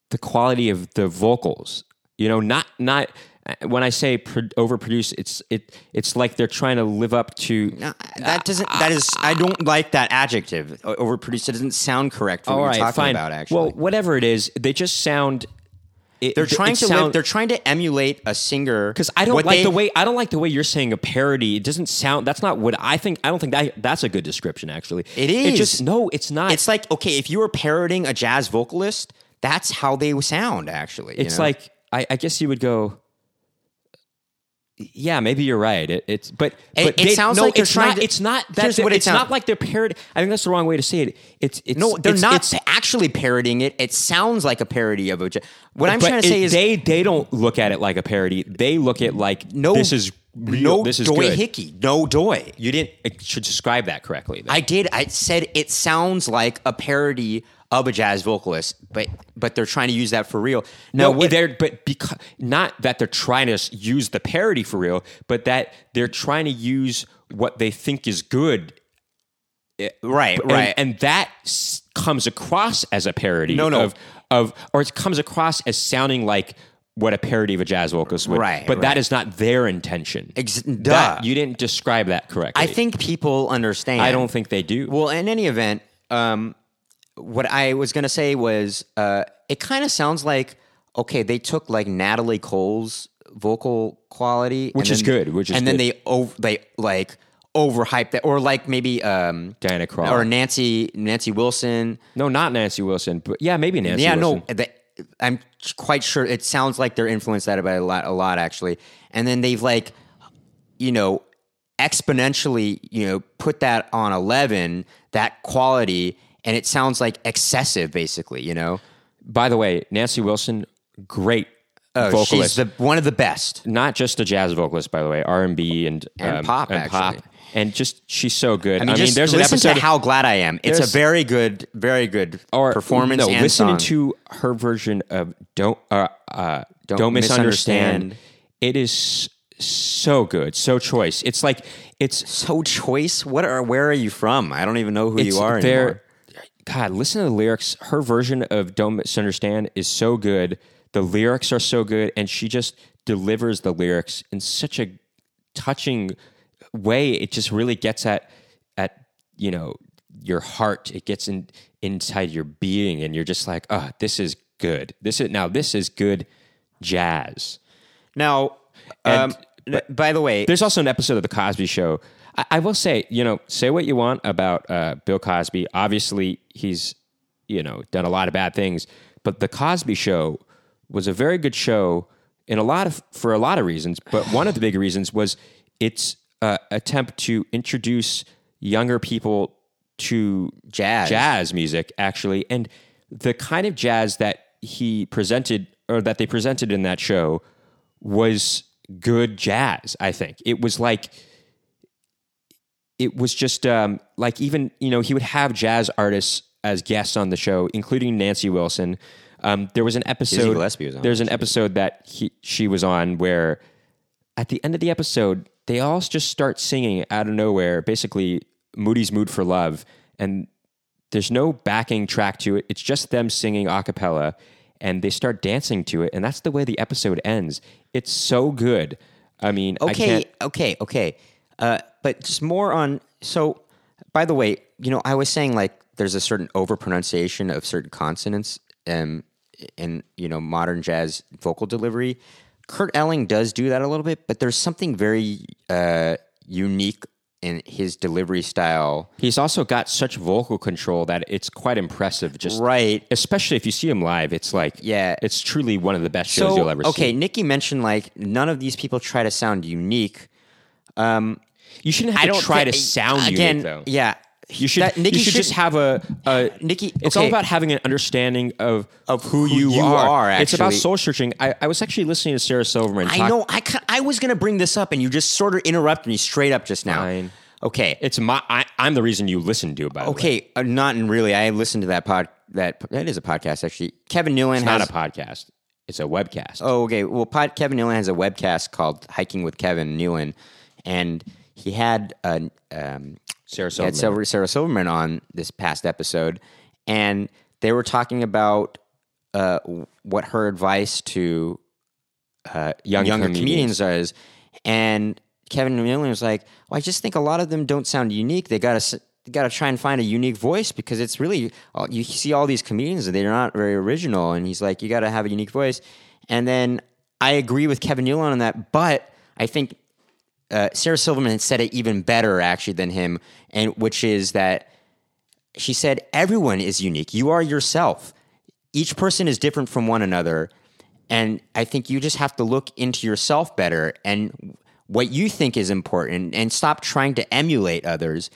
the quality of the vocals. You know, not not Uh, when I say pro- overproduce, it's it it's like they're trying to live up to. No, that doesn't. That is. I don't like that adjective. o- Overproduced. It doesn't sound correct for All what right, you're talking fine. about. Actually, well, whatever it is, they just sound. It, they're it trying to. sound, live, they're trying to emulate a singer. because I don't like they- the way I don't like the way you're saying a parody. It doesn't sound. That's not what I think. I don't think that that's a good description. Actually, It It is. just no. It's not. It's like okay, if you were parodying a jazz vocalist, that's how they sound. Actually, you It's know? like I, I guess you would go. Yeah, maybe you're right. It, it's but It- but it they- sounds no, like they're it's trying not. to- It's not that. Here's they're- what it it's sound- not like they're parody. I think that's the wrong way to say it. It's it's no, they're it's- not it's- actually parodying it. It sounds like a parody of a. What I'm trying to say is they they don't look at it like a parody. They look at like no. This is real. no this is doy good. hickey. No doy. You didn't uh, it should describe that correctly. then. I did. I said it sounds like a parody of a jazz vocalist, but but they're trying to use that for real. No, they're but because not that they're trying to use the parody for real, but that they're trying to use what they think is good, eh, right, and, right. and that comes across as a parody. No, no. of of or it comes across as sounding like what a parody of a jazz vocalist would. Right, but that right. is not their intention. Ex- That- duh. you didn't describe that correctly. I think people understand. I don't think they do. Well, in any event, um, what I was going to say was uh, it kind of sounds like okay, they took like Natalie Cole's vocal quality, Which is then- good, which is and then they over, they like overhyped that, or like maybe um, Diana Krall. or Nancy Nancy Wilson. no, not Nancy Wilson, but yeah, maybe Nancy yeah, Wilson. no, the, I'm quite sure it sounds like they're influenced that by a lot, a lot actually. And then they've like, you know, exponentially, you know, put that on eleven that quality, and it sounds like excessive, basically. You know, By the way, Nancy Wilson, great oh, vocalist. she's the one of the best. not just a jazz vocalist, by the way, R and B and And um, pop, and actually. And just she's so good. I mean, just there's an listen episode to how glad I am. It's a very good, very good or performance. No, listening song. to her version of "Don't uh, uh, Don't Don't, misunderstand. Misunderstand. It is so good, so choice. It's like it's so choice. What are? Where are you from? I don't even know who you are there. anymore. God, listen to the lyrics. Her version of "Don't Misunderstand" is so good. The lyrics are so good, and she just delivers the lyrics in such a touching way. It just really gets at at you know your heart. It gets in inside your being, and you're just like, oh, this is good. This is now this is good jazz. Now, And- um, n- by the way, There's also an episode of The Cosby Show. I, I will say, you know, say what you want about uh, Bill Cosby. Obviously, he's, you know, done a lot of bad things, but The Cosby Show was a very good show in a lot of for a lot of reasons. But one of the big reasons was its uh, attempt to introduce younger people to Jazz. jazz music, actually, and the kind of jazz that he presented or that they presented in that show was good jazz. I think it was like it was just um, like even you know he would have jazz artists as guests on the show, including Nancy Wilson. Um, there was an episode. Was on There's an episode that he she was on where at the end of the episode they all just start singing out of nowhere, basically Moody's "Mood for Love," and there's no backing track to it. It's just them singing a cappella and they start dancing to it. And that's the way the episode ends. It's so good. I mean, I okay, can't, okay, okay. Uh, but just more on. So, by the way, you know, I was saying like there's a certain overpronunciation of certain consonants um, in you know modern jazz vocal delivery. Kurt Elling does do that a little bit, but there's something very uh, unique in his delivery style. he's also got such vocal control that it's quite impressive. Just Right. especially if you see him live, it's like, Yeah. it's truly one of the best shows you'll ever okay, see. Okay, Nikki mentioned like none of these people try to sound unique. You shouldn't have to try thi- to sound again. unique, though. Yeah, You should, That- Nikki you should just have a, a Nikki, It's all about having an understanding of Of who, who you, you are. are, It's about soul searching. I, I was actually listening to Sarah Silverman. I know. I I was gonna bring this up, and you just sort of interrupted me straight up just now. Fine. Okay. It's my. I, I'm the reason you listen to about Okay. Uh, not really. I listened to that pod. That that is a podcast actually. Kevin Nealon it's has not a podcast. It's a webcast. Oh, okay. Well, pod, Kevin Nealon has a webcast called "Hiking with Kevin Nealon," and he had a um, Sarah he had Silverman. Sarah, Sarah Silverman on this past episode, and they were talking about uh, what her advice to uh, Young younger comedians. comedians is, and Kevin Nealon was like, "Well, I just think a lot of them don't sound unique. They got to." Got to try and find a unique voice because it's really you see all these comedians and they're not very original. And he's like, you got to have a unique voice. And then I agree with Kevin Nealon on that, but I think uh, Sarah Silverman said it even better actually than him, and which is that she said everyone is unique. You are yourself. Each person is different from one another, and I think you just have to look into yourself better and what you think is important, and stop trying to emulate others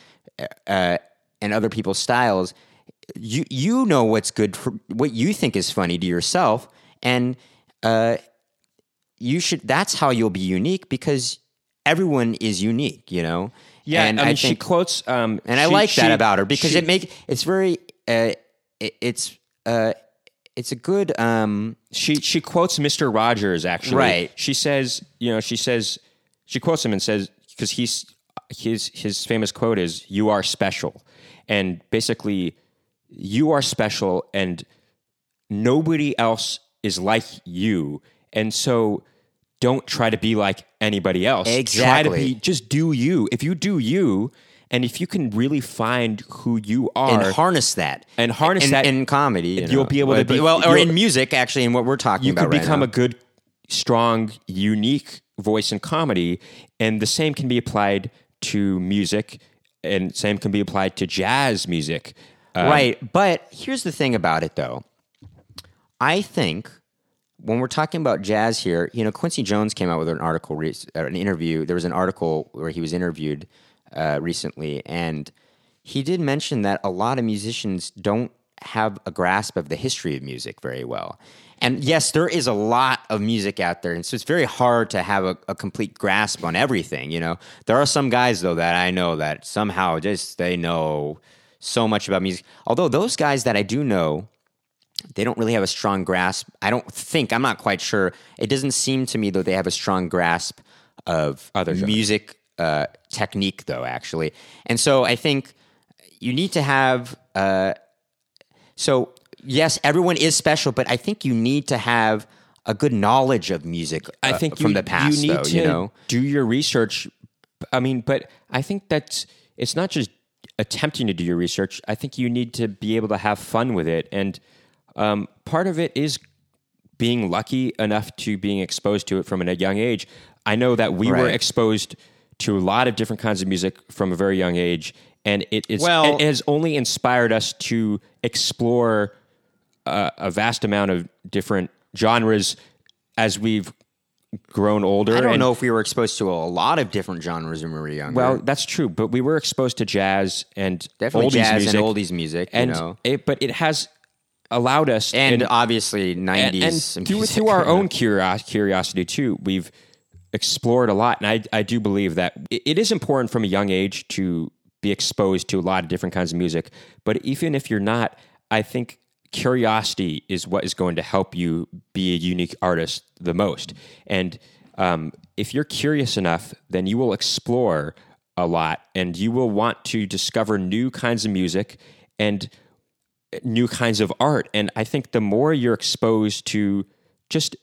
uh, and other people's styles. You you know what's good for what you think is funny to yourself, and uh, you should. That's how you'll be unique because everyone is unique. You know. yeah, and I mean, I she quotes. Um, and I she- like that about her because she- it make it's very uh, it, it's uh, it's a good um, she she quotes Mr. Rogers actually. Right. She says, you know, she says she quotes him and says because he's his his famous quote is "You are special," and basically, you are special, and nobody else is like you, and so. Don't try to be like anybody else. Try to Exactly. be just do you. If you do you, and if you can really find who you are, and harness that and harness in, that- in comedy. you you'll know. be able to be- well, or in music actually, in what we're talking you about. You could right become now. a good, strong, unique voice in comedy, and the same can be applied to music, and same can be applied to jazz music. Uh, right. But here's the thing about it, though. I think when we're talking about jazz here, you know, Quincy Jones came out with an article, uh, an interview. There was an article where he was interviewed uh, recently, and he did mention that a lot of musicians don't have a grasp of the history of music very well. And yes, there is a lot of music out there, and so it's very hard to have a, a complete grasp on everything. You know, there are some guys though that I know that somehow just they know so much about music. Although those guys that I do know, they don't really have a strong grasp. I don't think I'm not quite sure. It doesn't seem to me though they have a strong grasp of Other music uh, technique, though actually. And so I think you need to have. Uh, so yes, everyone is special, but I think you need to have a good knowledge of music. I uh, think from you, the past, you need though, to you know. do your research. I mean, but I think that's it's not just attempting to do your research. I think you need to be able to have fun with it, and um, part of it is being lucky enough to being exposed to it from a young age. I know that we were exposed to a lot of different kinds of music from a very young age, and it is Well- it has only inspired us to explore uh, a vast amount of different genres as we've grown older. I don't and- know if we were exposed to a lot of different genres when we were younger. Well, that's true, but we were exposed to jazz and definitely oldies jazz music, and oldies music, and you know, it, but it has allowed us and, and, obviously nineties and through, through our own curiosity too, we've explored a lot, and I I do believe that it, it is important from a young age to be exposed to a lot of different kinds of music. But even if you're not, I think curiosity is what is going to help you be a unique artist the most. And um, if you're curious enough, then you will explore a lot, and you will want to discover new kinds of music and new kinds of art. And I think the more you're exposed to just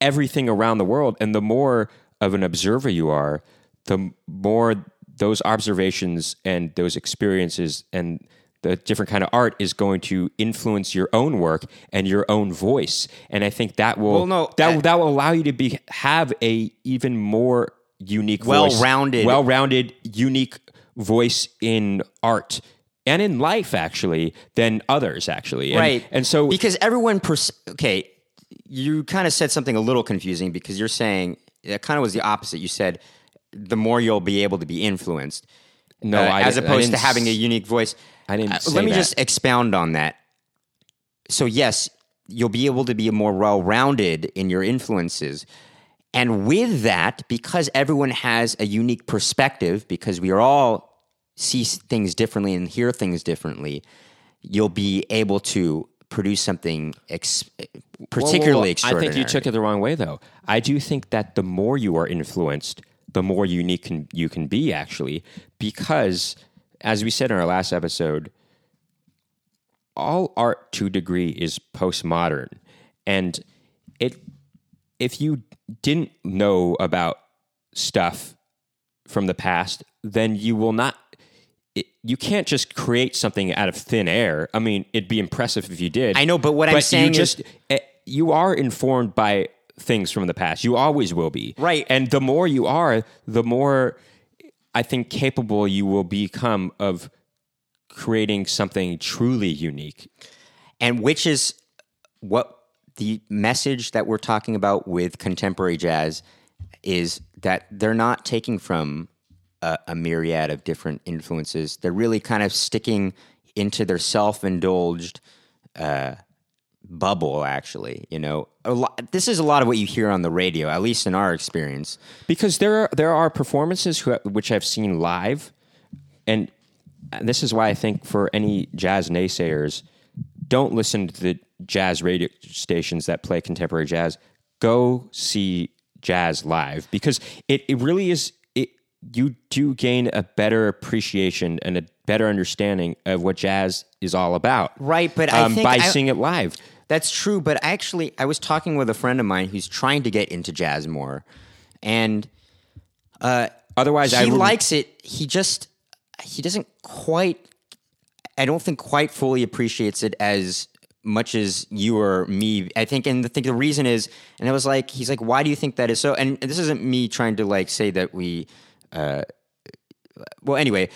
everything around the world and the more of an observer you are, the more those observations and those experiences and the different kind of art is going to influence your own work and your own voice. And I think that will Well, no, that I- that will allow you to be have a even more unique Well-rounded. well-rounded, unique voice in art and in life actually than others actually. And, right. And so because everyone pers- okay you kind of said something a little confusing because you're saying it kind of was the opposite. You said the more you'll be able to be influenced no, uh, I as didn't- I opposed to having a unique voice. I didn't Uh, let me that. just expound on that. So yes you'll be able to be more well-rounded in your influences. And with that because everyone has a unique perspective because we are all see things differently and hear things differently you'll be able to produce something ex- particularly Whoa, whoa, whoa. I think you took it the wrong way, though. I do think that the more you are influenced, the more unique can, you can be, actually, because as we said in our last episode, all art to a degree is postmodern, and it if you didn't know about stuff from the past, then you will not. It, you can't just create something out of thin air. I mean, it'd be impressive if you did. I know, but what I'm saying you is- just eh, you are informed by things from the past. You always will be, Right. And the more you are, the more I think capable you will become of creating something truly unique. and which is what the message that we're talking about with contemporary jazz is that they're not taking from a, a myriad of different influences. They're really kind of sticking into their self-indulged uh, bubble. Actually, you know, lot, this is a lot of what you hear on the radio, at least in our experience. because there are there are performances who, which I've seen live, and this is why I think for any jazz naysayers, don't listen to the jazz radio stations that play contemporary jazz. Go see jazz live because it, it really is you do gain a better appreciation and a better understanding of what jazz is all about. Right, but I um, think by I- seeing it live. That's true, but actually, I was talking with a friend of mine who's trying to get into jazz more, and Otherwise, I he likes it. He just he doesn't quite. I don't think quite fully appreciates it as much as you or me. I think, and I think the reason is, and it was like he's like, why do you think that is so? And this isn't me trying to like say that we. Uh, well, anyway,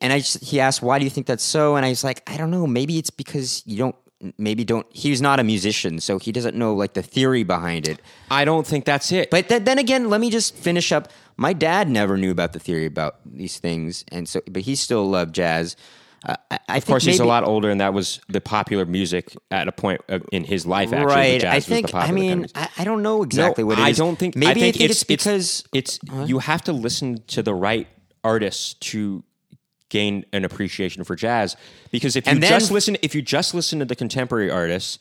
and I just, he asked, why do you think that's so? And I was like, I don't know. Maybe it's because you don't maybe don't. He's not a musician, so he doesn't know like the theory behind it. I don't think that's it. But th- then again, let me just finish up. My dad never knew about the theory about these things, and so but he still loved jazz. Uh, I, I of course, he's a lot older, and that was the popular music at a point in his life. Actually, right. jazz I was the think. I popular kind of mean. I, I don't know exactly No, what it is. I don't think. Maybe I think, it's, because it's you have to listen to the right artists to gain an appreciation for jazz. Because if you then- just listen, if you just listen to the contemporary artists,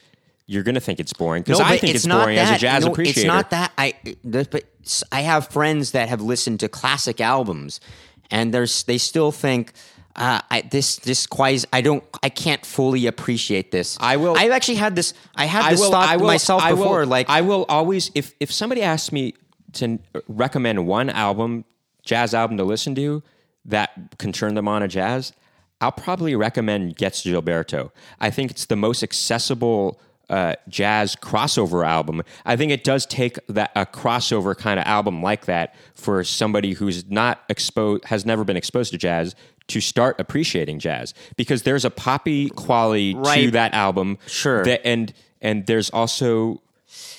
you're going to think it's boring. Because No, I think it's, not boring that. as a jazz no, appreciator. It's not that. I but I have friends that have listened to classic albums, and there's they still think. Uh, I, this this quite I don't I can't fully appreciate this. I will- I've actually had this. I had I this will. thought will, myself I will- before. like I will always if if somebody asks me to recommend one album, jazz album to listen to that can turn them on to jazz, I'll probably recommend Getz Gilberto. I think it's the most accessible. Uh, jazz crossover album. I think it does take that a crossover kind of album like that for somebody who's not exposed, has never been exposed to jazz, to start appreciating jazz because there's a poppy quality to that album. Sure. that, and and there's also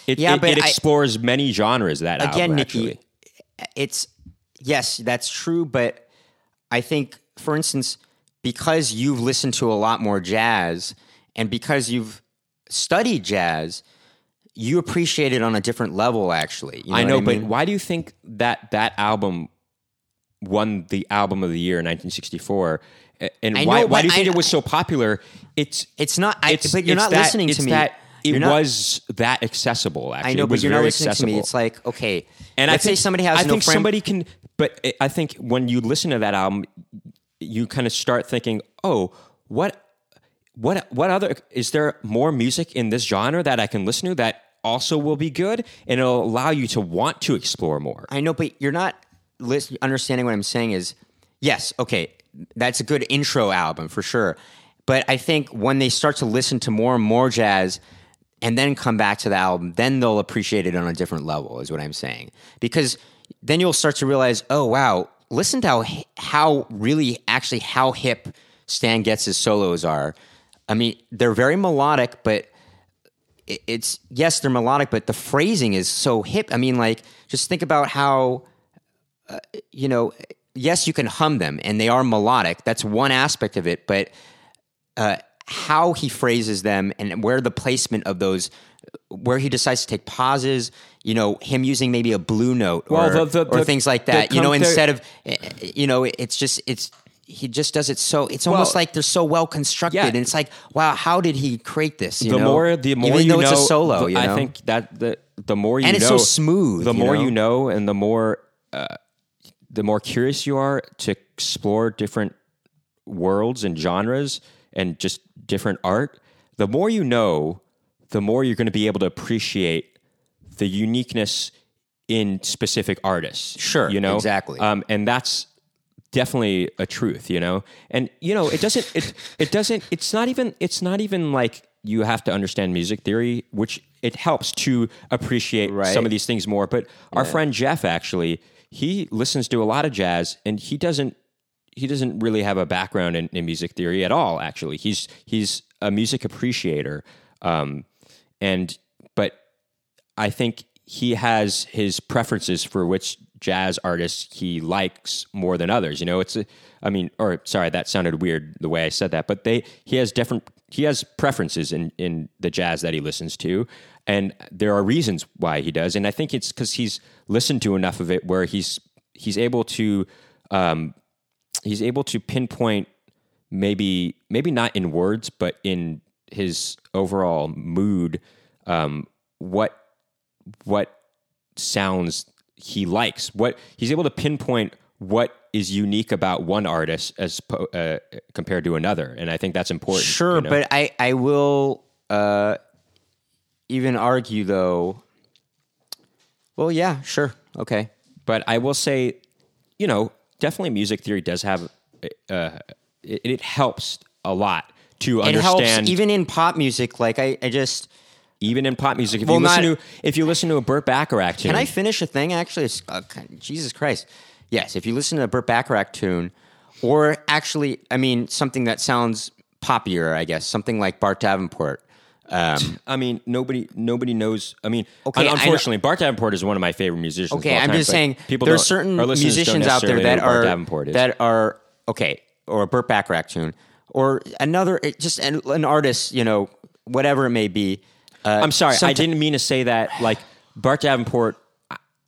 it, Yeah, it, but it I- explores many genres that again, album, Nikki, it's yes, that's true, but I think, for instance, because you've listened to a lot more jazz and because you've studied jazz, you appreciate it on a different level. Actually, You I know, what but why do you think that that album won the album of the year in 1964? And I why, know, why do you think I- it was so popular? It's it's not. I, it's but you're it's not that- listening to me. that it not- was that accessible. Actually, I know, it was but you're not very listening accessible. to me. It's like okay, And I think, say somebody has I no think frame. somebody can, but I- I think when you listen to that album, you kind of start thinking, oh, what, what, what other is there more music in this genre that I can listen to that also will be good, and it'll allow you to want to explore more. I know, but you're not lis- understanding what I'm saying. Is yes, okay, that's a good intro album for sure. But I think when they start to listen to more and more jazz, and then come back to the album, then they'll appreciate it on a different level. Is what I'm saying. Because then you'll start to realize, oh wow, listen to how how really actually how hip Stan Getz' solos are. I mean, they're very melodic, but it's yes, they're melodic, but the phrasing is so hip. I mean, like just think about how uh, you know. Yes, you can hum them, and they are melodic. That's one aspect of it, but uh, how he phrases them and where the placement of those, where he decides to take pauses. You know, him using maybe a blue note or, Well, the- the- or the- things like that. you know, instead of eh, you know, it's just it's he just does it so it's almost Well, like they're so well constructed, yeah. and it's like wow, how did he create this? You the know? more the more even you know, it's a solo. you know? I think that the the more you And know, it's so smooth, The you more know? you know, and the more uh, the more curious you are to explore different worlds and genres and just different art. The more you know, the more you're going to be able to appreciate the uniqueness in specific artists. Sure, you know exactly. um, and that's definitely a truth, you know. And you know, it doesn't. It it doesn't. It's not even. It's not even like you have to understand music theory, which it helps to appreciate Right. some of these things more. But our friend Jeff actually, he listens to a lot of jazz, and he doesn't. He doesn't really have a background in, in music theory at all. Actually, he's he's a music appreciator, um, and but I think he has his preferences for which jazz artists he likes more than others. You know, it's a, I mean, or sorry, that sounded weird the way I said that, but they he has different he has preferences in in the jazz that he listens to, and there are reasons why he does, and I think it's because he's listened to enough of it where he's he's able to um, he's able to pinpoint maybe maybe not in words but in his overall mood um, what what sounds he likes. What he's able to pinpoint what is unique about one artist as po- uh, compared to another. And i think that's important Sure, you know? but I I will uh, even argue though. Well, yeah, sure, okay. but I will say, you know, definitely music theory does have uh, it, it helps a lot to It understand helps even in pop music. Like I, I just even in pop music. If Well, you listen not- to if you listen to a Burt Bacharach tune, can I finish a thing? Actually, it's, uh, Jesus Christ, yes. If you listen to a Burt Bacharach tune, or actually, I mean, something that sounds poppier, I guess, something like Bart Davenport. Um, I mean, nobody nobody knows. I mean, Okay, un- I know- unfortunately, Bart Davenport is one of my favorite musicians. Okay, I'm time, just saying people there's don't- certain our listeners don't musicians out there that know who Bart are Davenport is. that are okay, or a Burt Bacharach tune, or another just an, an artist, you know, whatever it may be. Uh, I'm sorry, I didn't mean to say that. Like Bart Davenport,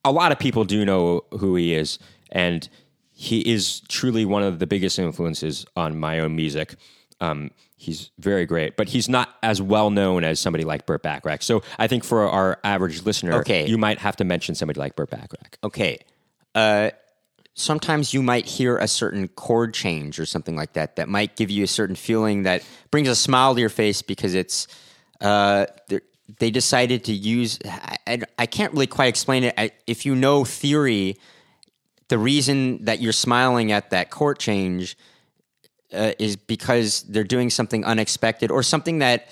a lot of people do know who he is, and he is truly one of the biggest influences on my own music. Um, he's very great, but he's not as well known as somebody like Burt Bacharach. So I think for our average listener, Okay. you might have to mention somebody like Burt Bacharach. okay. Uh, sometimes you might hear a certain chord change or something like that that might give you a certain feeling that brings a smile to your face because it's uh, they're- decided to use. I, I, I can't really quite explain it. I, if you know theory, the reason that you're smiling at that chord change uh, is because they're doing something unexpected or something that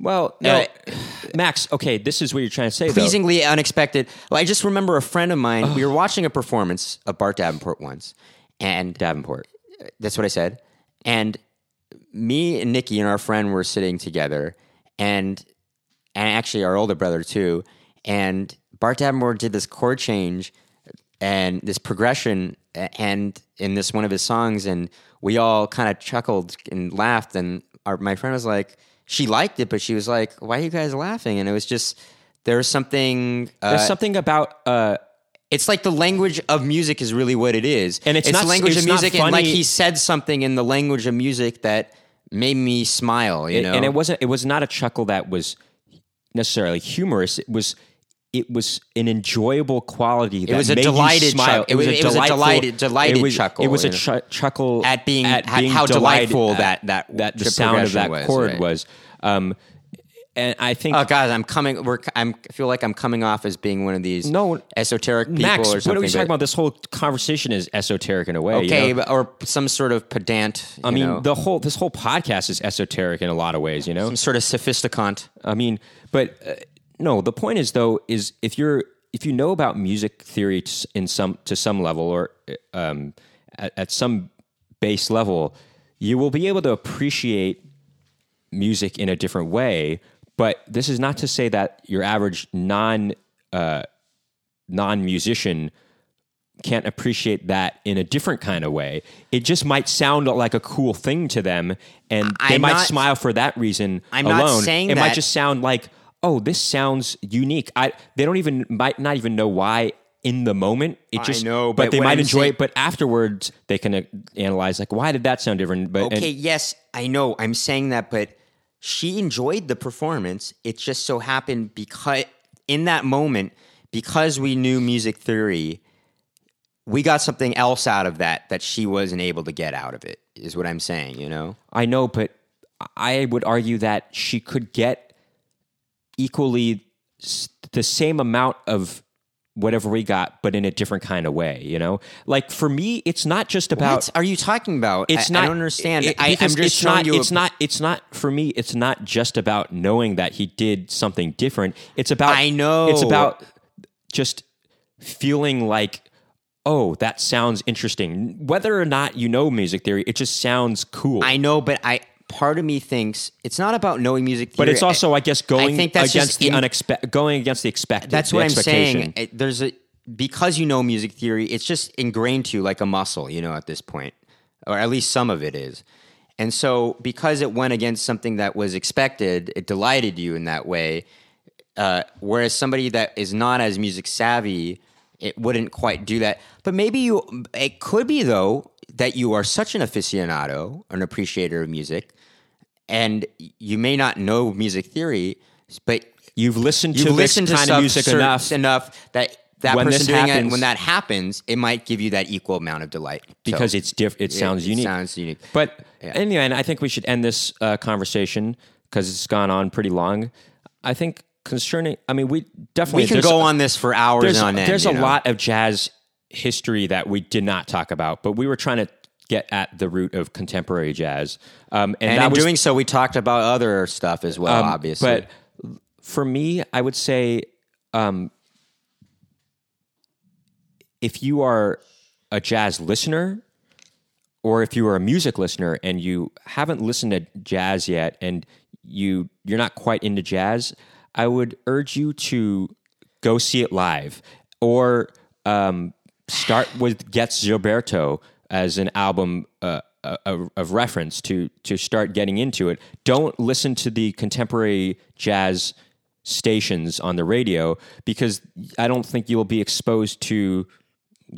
Well, no, Uh, (sighs) Max. Okay, this is what you're trying to say. though. pleasingly unexpected. Well, I just remember a friend of mine. we were watching a performance of Bart Davenport once, and Davenport. that's what I said. And me and Nikki and our friend were sitting together, and and actually our older brother too. And Bart Davenport did this chord change and this progression, and in this one of his songs, and we all kind of chuckled and laughed. And our, my friend was like, she liked it, but she was like, "Why are you guys laughing?" And it was just there was something. Uh, There's something about. Uh, it's like the language of music is really what it is, And it's it's not- the language it's of music, and like he said something in the language of music that made me smile. You and, know, and it wasn't. It was not a chuckle that was necessarily humorous. It was. It was an enjoyable quality. That was a you delighted smile. chuck- it was- it was a delighted- delighted it was, chuckle, It was a you chu- chuckle At being- at being how delightful at- that- that that the sound of that was, chord right. was. Um, and I think Oh God, I'm coming. We're, I'm I feel like I'm coming off as being one of these No, esoteric people Max, or what are we talking about? This whole conversation is esoteric in a way. you Okay, know? or some sort of pedant. I mean, know, the whole this whole podcast is esoteric in a lot of ways. You know, some sort of sophisticant. I mean, but uh, no. The point is though, is if you're if you know about music theory in some to some level or um, at, at some base level, you will be able to appreciate music in a different way. But this is not to say that your average non uh, non musician can't appreciate that in a different kind of way. It just might sound like a cool thing to them, and they I'm might not- smile for that reason I'm not alone. saying it might just sound like, oh, this sounds unique. I they don't even might not even know why in the moment. It I just know, but, but they might I'm enjoy saying- it. But afterwards, they can uh, analyze like, why did that sound different? But and- Okay, yes, I know. I'm saying that, but she enjoyed the performance. It just so happened because in that moment, because we knew music theory, we got something else out of that that she wasn't able to get out of it. Is what I'm saying. You know. I know, but I would argue that she could get equally the same amount of whatever we got, but in a different kind of way. You know, like for me, it's not just about. What are you talking about? It's I, not. I don't understand. it- I, I'm just it's showing not. you. a- it's not. It's not for me. It's not just about knowing that he did something different. It's about. I know. It's about just feeling like. Oh, that sounds interesting. Whether or not you know music theory, it just sounds cool. I know, but I part of me thinks it's not about knowing music theory. But it's also, I guess, going think that's against the in- unexpected, going against the expected. That's what I'm saying. There's a because you know music theory, it's just ingrained to you like a muscle, you know, at this point, or at least some of it is. And so, because it went against something that was expected, it delighted you in that way. Uh, whereas somebody that is not as music savvy, it wouldn't quite do that. But maybe you, it could be though that you are such an aficionado, an appreciator of music, and you may not know music theory, but You've listened you've to listened this to kind of music enough enough that that When person this doing it, happens- when that happens, it might give you that equal amount of delight because So, it's diff- It sounds it unique. Sounds unique. But anyway, and I think we should end this uh, conversation because it's gone on pretty long. I think concerning. I mean, we definitely we can go on this for hours There's, on end. there's a know? lot of jazz history that we did not talk about, but we were trying to get at the root of contemporary jazz. Um, and, and in was, doing so, we talked about other stuff as well. Um, obviously, But for me, I would say um, if you are a jazz listener or if you are a music listener and you haven't listened to jazz yet and you you're not quite into jazz, I would urge you to go see it live or um, start with Getz Gilberto as an album uh, of, of reference to to start getting into it. Don't listen to the contemporary jazz stations on the radio because I don't think you'll be exposed to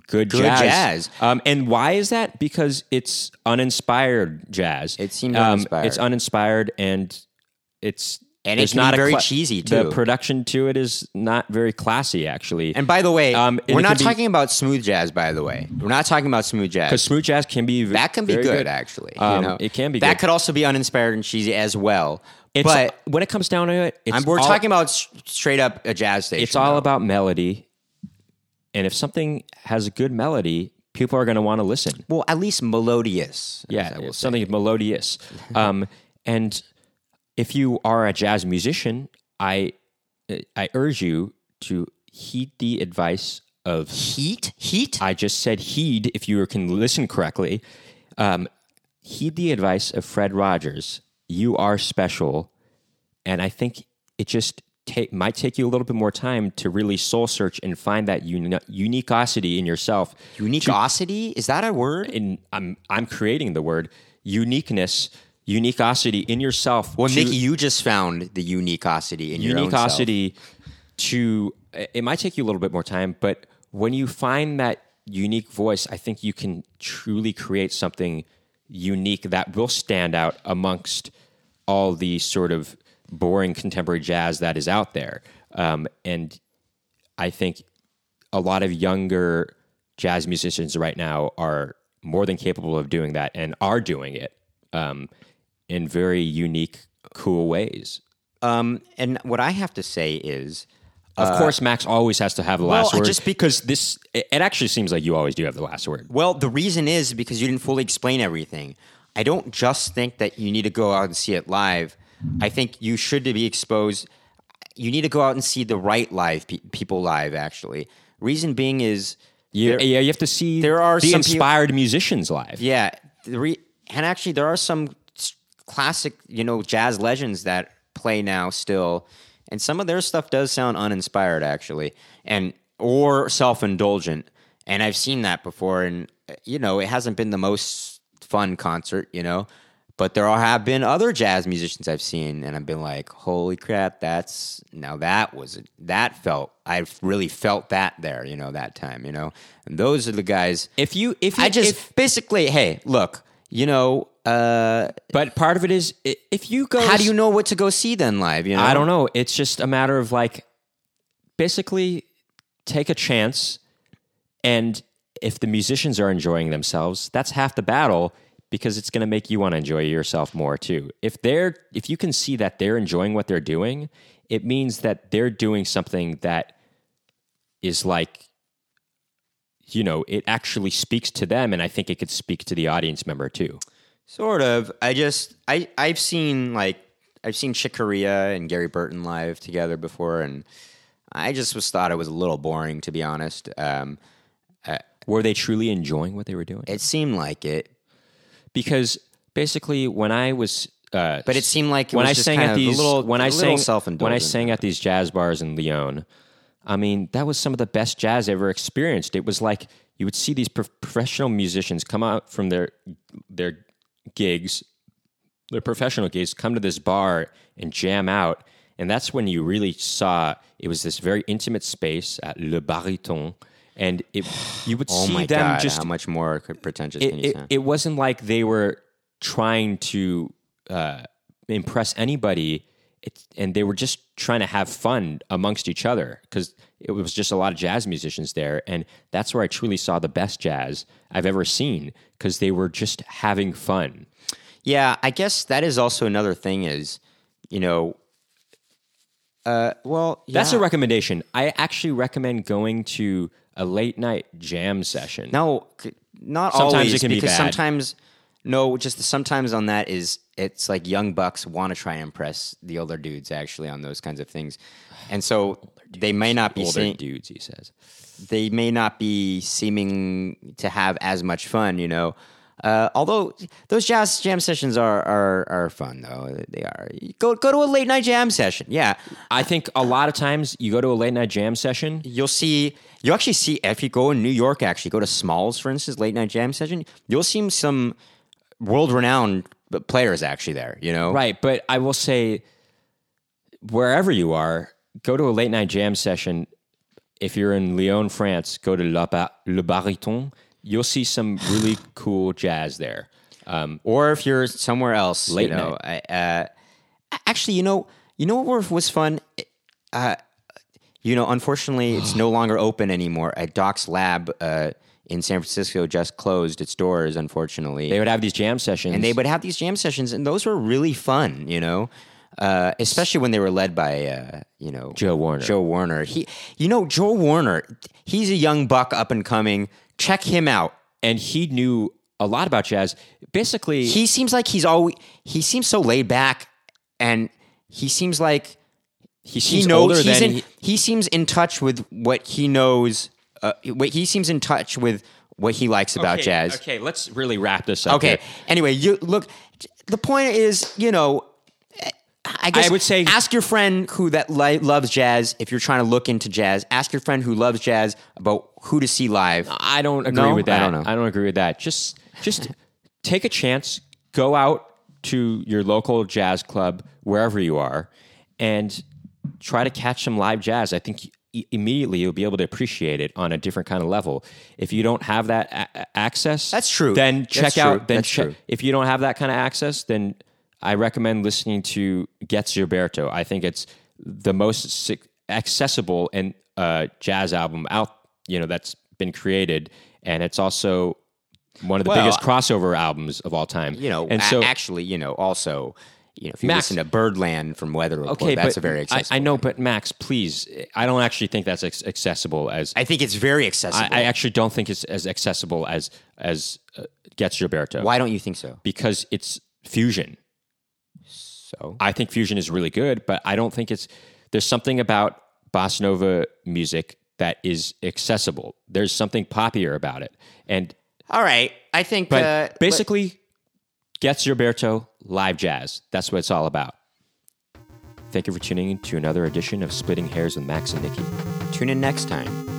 good, Good jazz. jazz. Um, and why is that? Because it's uninspired jazz. It seems Um, uninspired. It's uninspired and it's And it's not very cheesy, The production to it is not very classy, actually. And by the way, Um, we're not be- talking about smooth jazz. By the way, we're not talking about smooth jazz. because smooth jazz can be v- That can be very good, actually. you Um, know? It can be. That good. could also be uninspired and cheesy as well. It's, but when it comes down to it, we're all- talking about straight up a jazz station. It's all though. about melody, and if something has a good melody, people are going to want to listen. well, at least melodious. Yeah, I will say. something melodious. (laughs) um, and if you are a jazz musician, I I urge you to heed the advice of heat. Heat. I just said heed if you can listen correctly. Um, heed the advice of Fred Rogers. You are special, and I think it just take might take you a little bit more time to really soul search and find that uni- uniqueosity in yourself. Uniqueosity is that a word? And I'm I'm creating the word uniqueness, uniqueosity in yourself. Well, to- Mickey, you just found the uniqueosity in your uniqueosity to it might take you a little bit more time but when you find that unique voice i think you can truly create something unique that will stand out amongst all the sort of boring contemporary jazz that is out there um, and i think a lot of younger jazz musicians right now are more than capable of doing that and are doing it um, in very unique cool ways Um, and what I have to say is, Of course, Max always has to have the last well, word. just because this, it, it actually seems like you always do have the last word. well, the reason is because you didn't fully explain everything. I don't just think that you need to go out and see it live. I think you should be exposed. You need to go out and see the right live pe- people live. Actually, reason being is You, there- yeah, you have to see there are the inspired musicians live. Yeah, re- and actually there are some classic, you know, jazz legends that play now still, and some of their stuff does sound uninspired actually, and or self-indulgent. And I've seen that before, and you know, it hasn't been the most fun concert, you know. But there are, have been other jazz musicians I've seen, and I've been like, "Holy crap! That's now that was that felt I really felt that there, you know, that time, you know." And those are the guys. If you, if you, I just if- basically, hey, look, you know, uh, but part of it is i- if you go. how do you know what to go see then live? You know, I don't know. It's just a matter of like, basically, take a chance, and if the musicians are enjoying themselves, that's half the battle because it's going to make you want to enjoy yourself more too. If they're, if you can see that they're enjoying what they're doing, it means that they're doing something that is like, you know, it actually speaks to them, and I think it could speak to the audience member too. Sort of. I just, I, I've seen like, I've seen Chick Corea and Gary Burton live together before, and I just was thought it was a little boring to be honest. Um, Were they truly enjoying what they were doing? it seemed like it, because basically when I was uh, but it seemed like it when I sang at these little, when I sang when I sang at these jazz bars in Lyon, I mean that was some of the best jazz I ever experienced. It was like you would see these pro- professional musicians come out from their their gigs, their professional gigs, come to this bar and jam out, and that's when you really saw it was this very intimate space at Le Bariton. And it, you would (sighs) oh see them god, just how much more pretentious it, can you it, it wasn't like they were trying to uh, impress anybody it, and they were just trying to have fun amongst each other because it was just a lot of jazz musicians there and that's where i truly saw the best jazz i've ever seen because they were just having fun. Yeah, I guess that is also another thing is, you know, uh, well, that's a recommendation. I actually recommend going to a late night jam session. No, not Sometimes always it can be because bad. sometimes no, just the sometimes on that is it's like young bucks want to try and impress the older dudes actually on those kinds of things, and so they may not be older saying dudes he says they may not be seeming to have as much fun, you know. Uh, although those jazz jam sessions are, are are fun though they are. Go go to a late night jam session. Yeah, I think a lot of times you go to a late night jam session. you'll see you actually see if you go in New York actually go to Smalls for instance late night jam session you'll see some world renowned players actually there you know Right, but I will say, wherever you are, go to a late night jam session. If you're in Lyon, France, go to La ba- Le Bariton. You'll see some really (sighs) cool jazz there. Um, or if you're somewhere else Late you know I, uh, actually you know you know what was fun uh, you know unfortunately it's (gasps) no longer open anymore at Doc's Lab uh, in San Francisco just closed its doors unfortunately they would have these jam sessions, and they would have these jam sessions, and those were really fun, you know, uh, especially when they were led by, uh, you know, Joe Warner. Joe Warner. He, you know, Joe Warner. He's a young buck, up and coming. Check him out. and he knew a lot about jazz. Basically, He seems like he's always. He seems so laid back, and he seems like he he seems knows. older than in, he- he seems in touch with what he knows. Uh, he seems in touch with what he likes about okay, jazz. Okay, let's really wrap this up. Okay. here. Anyway, you look. The point is, you know, I guess I would say- ask your friend who that li- loves jazz. If you're trying to look into jazz, ask your friend who loves jazz about who to see live. I don't agree No? with I don't know. I don't agree with that. Just just (laughs) take a chance, go out to your local jazz club wherever you are, and try to catch some live jazz. I think immediately you'll be able to appreciate it on a different kind of level. If you don't have that a- access, That's true. Then That's check true. out. Then That's check. true. If you don't have that kind of access, then I recommend listening to Getz Gilberto. I think it's the most accessible and uh, jazz album out. You know that's been created, and it's also one of the Well, biggest crossover albums of all time. You know, and so actually, you know, also, you know, if you Max- listen to Birdland from Weather Report, okay, that's a very I, accessible. I know, but Max, please, I don't actually think that's ex- accessible as I think it's very accessible. I, I actually don't think it's as accessible as as uh, Getz Gilberto Why don't you think so? because it's fusion. So I think fusion is really good, but I don't think it's there's something about bossa nova music that is accessible. There's something poppier about it, and all right, I think. but uh, basically, Getz Gilberto live jazz. That's what it's all about. Thank you for tuning in to another edition of Splitting Hairs with Max and Nikki. tune in next time.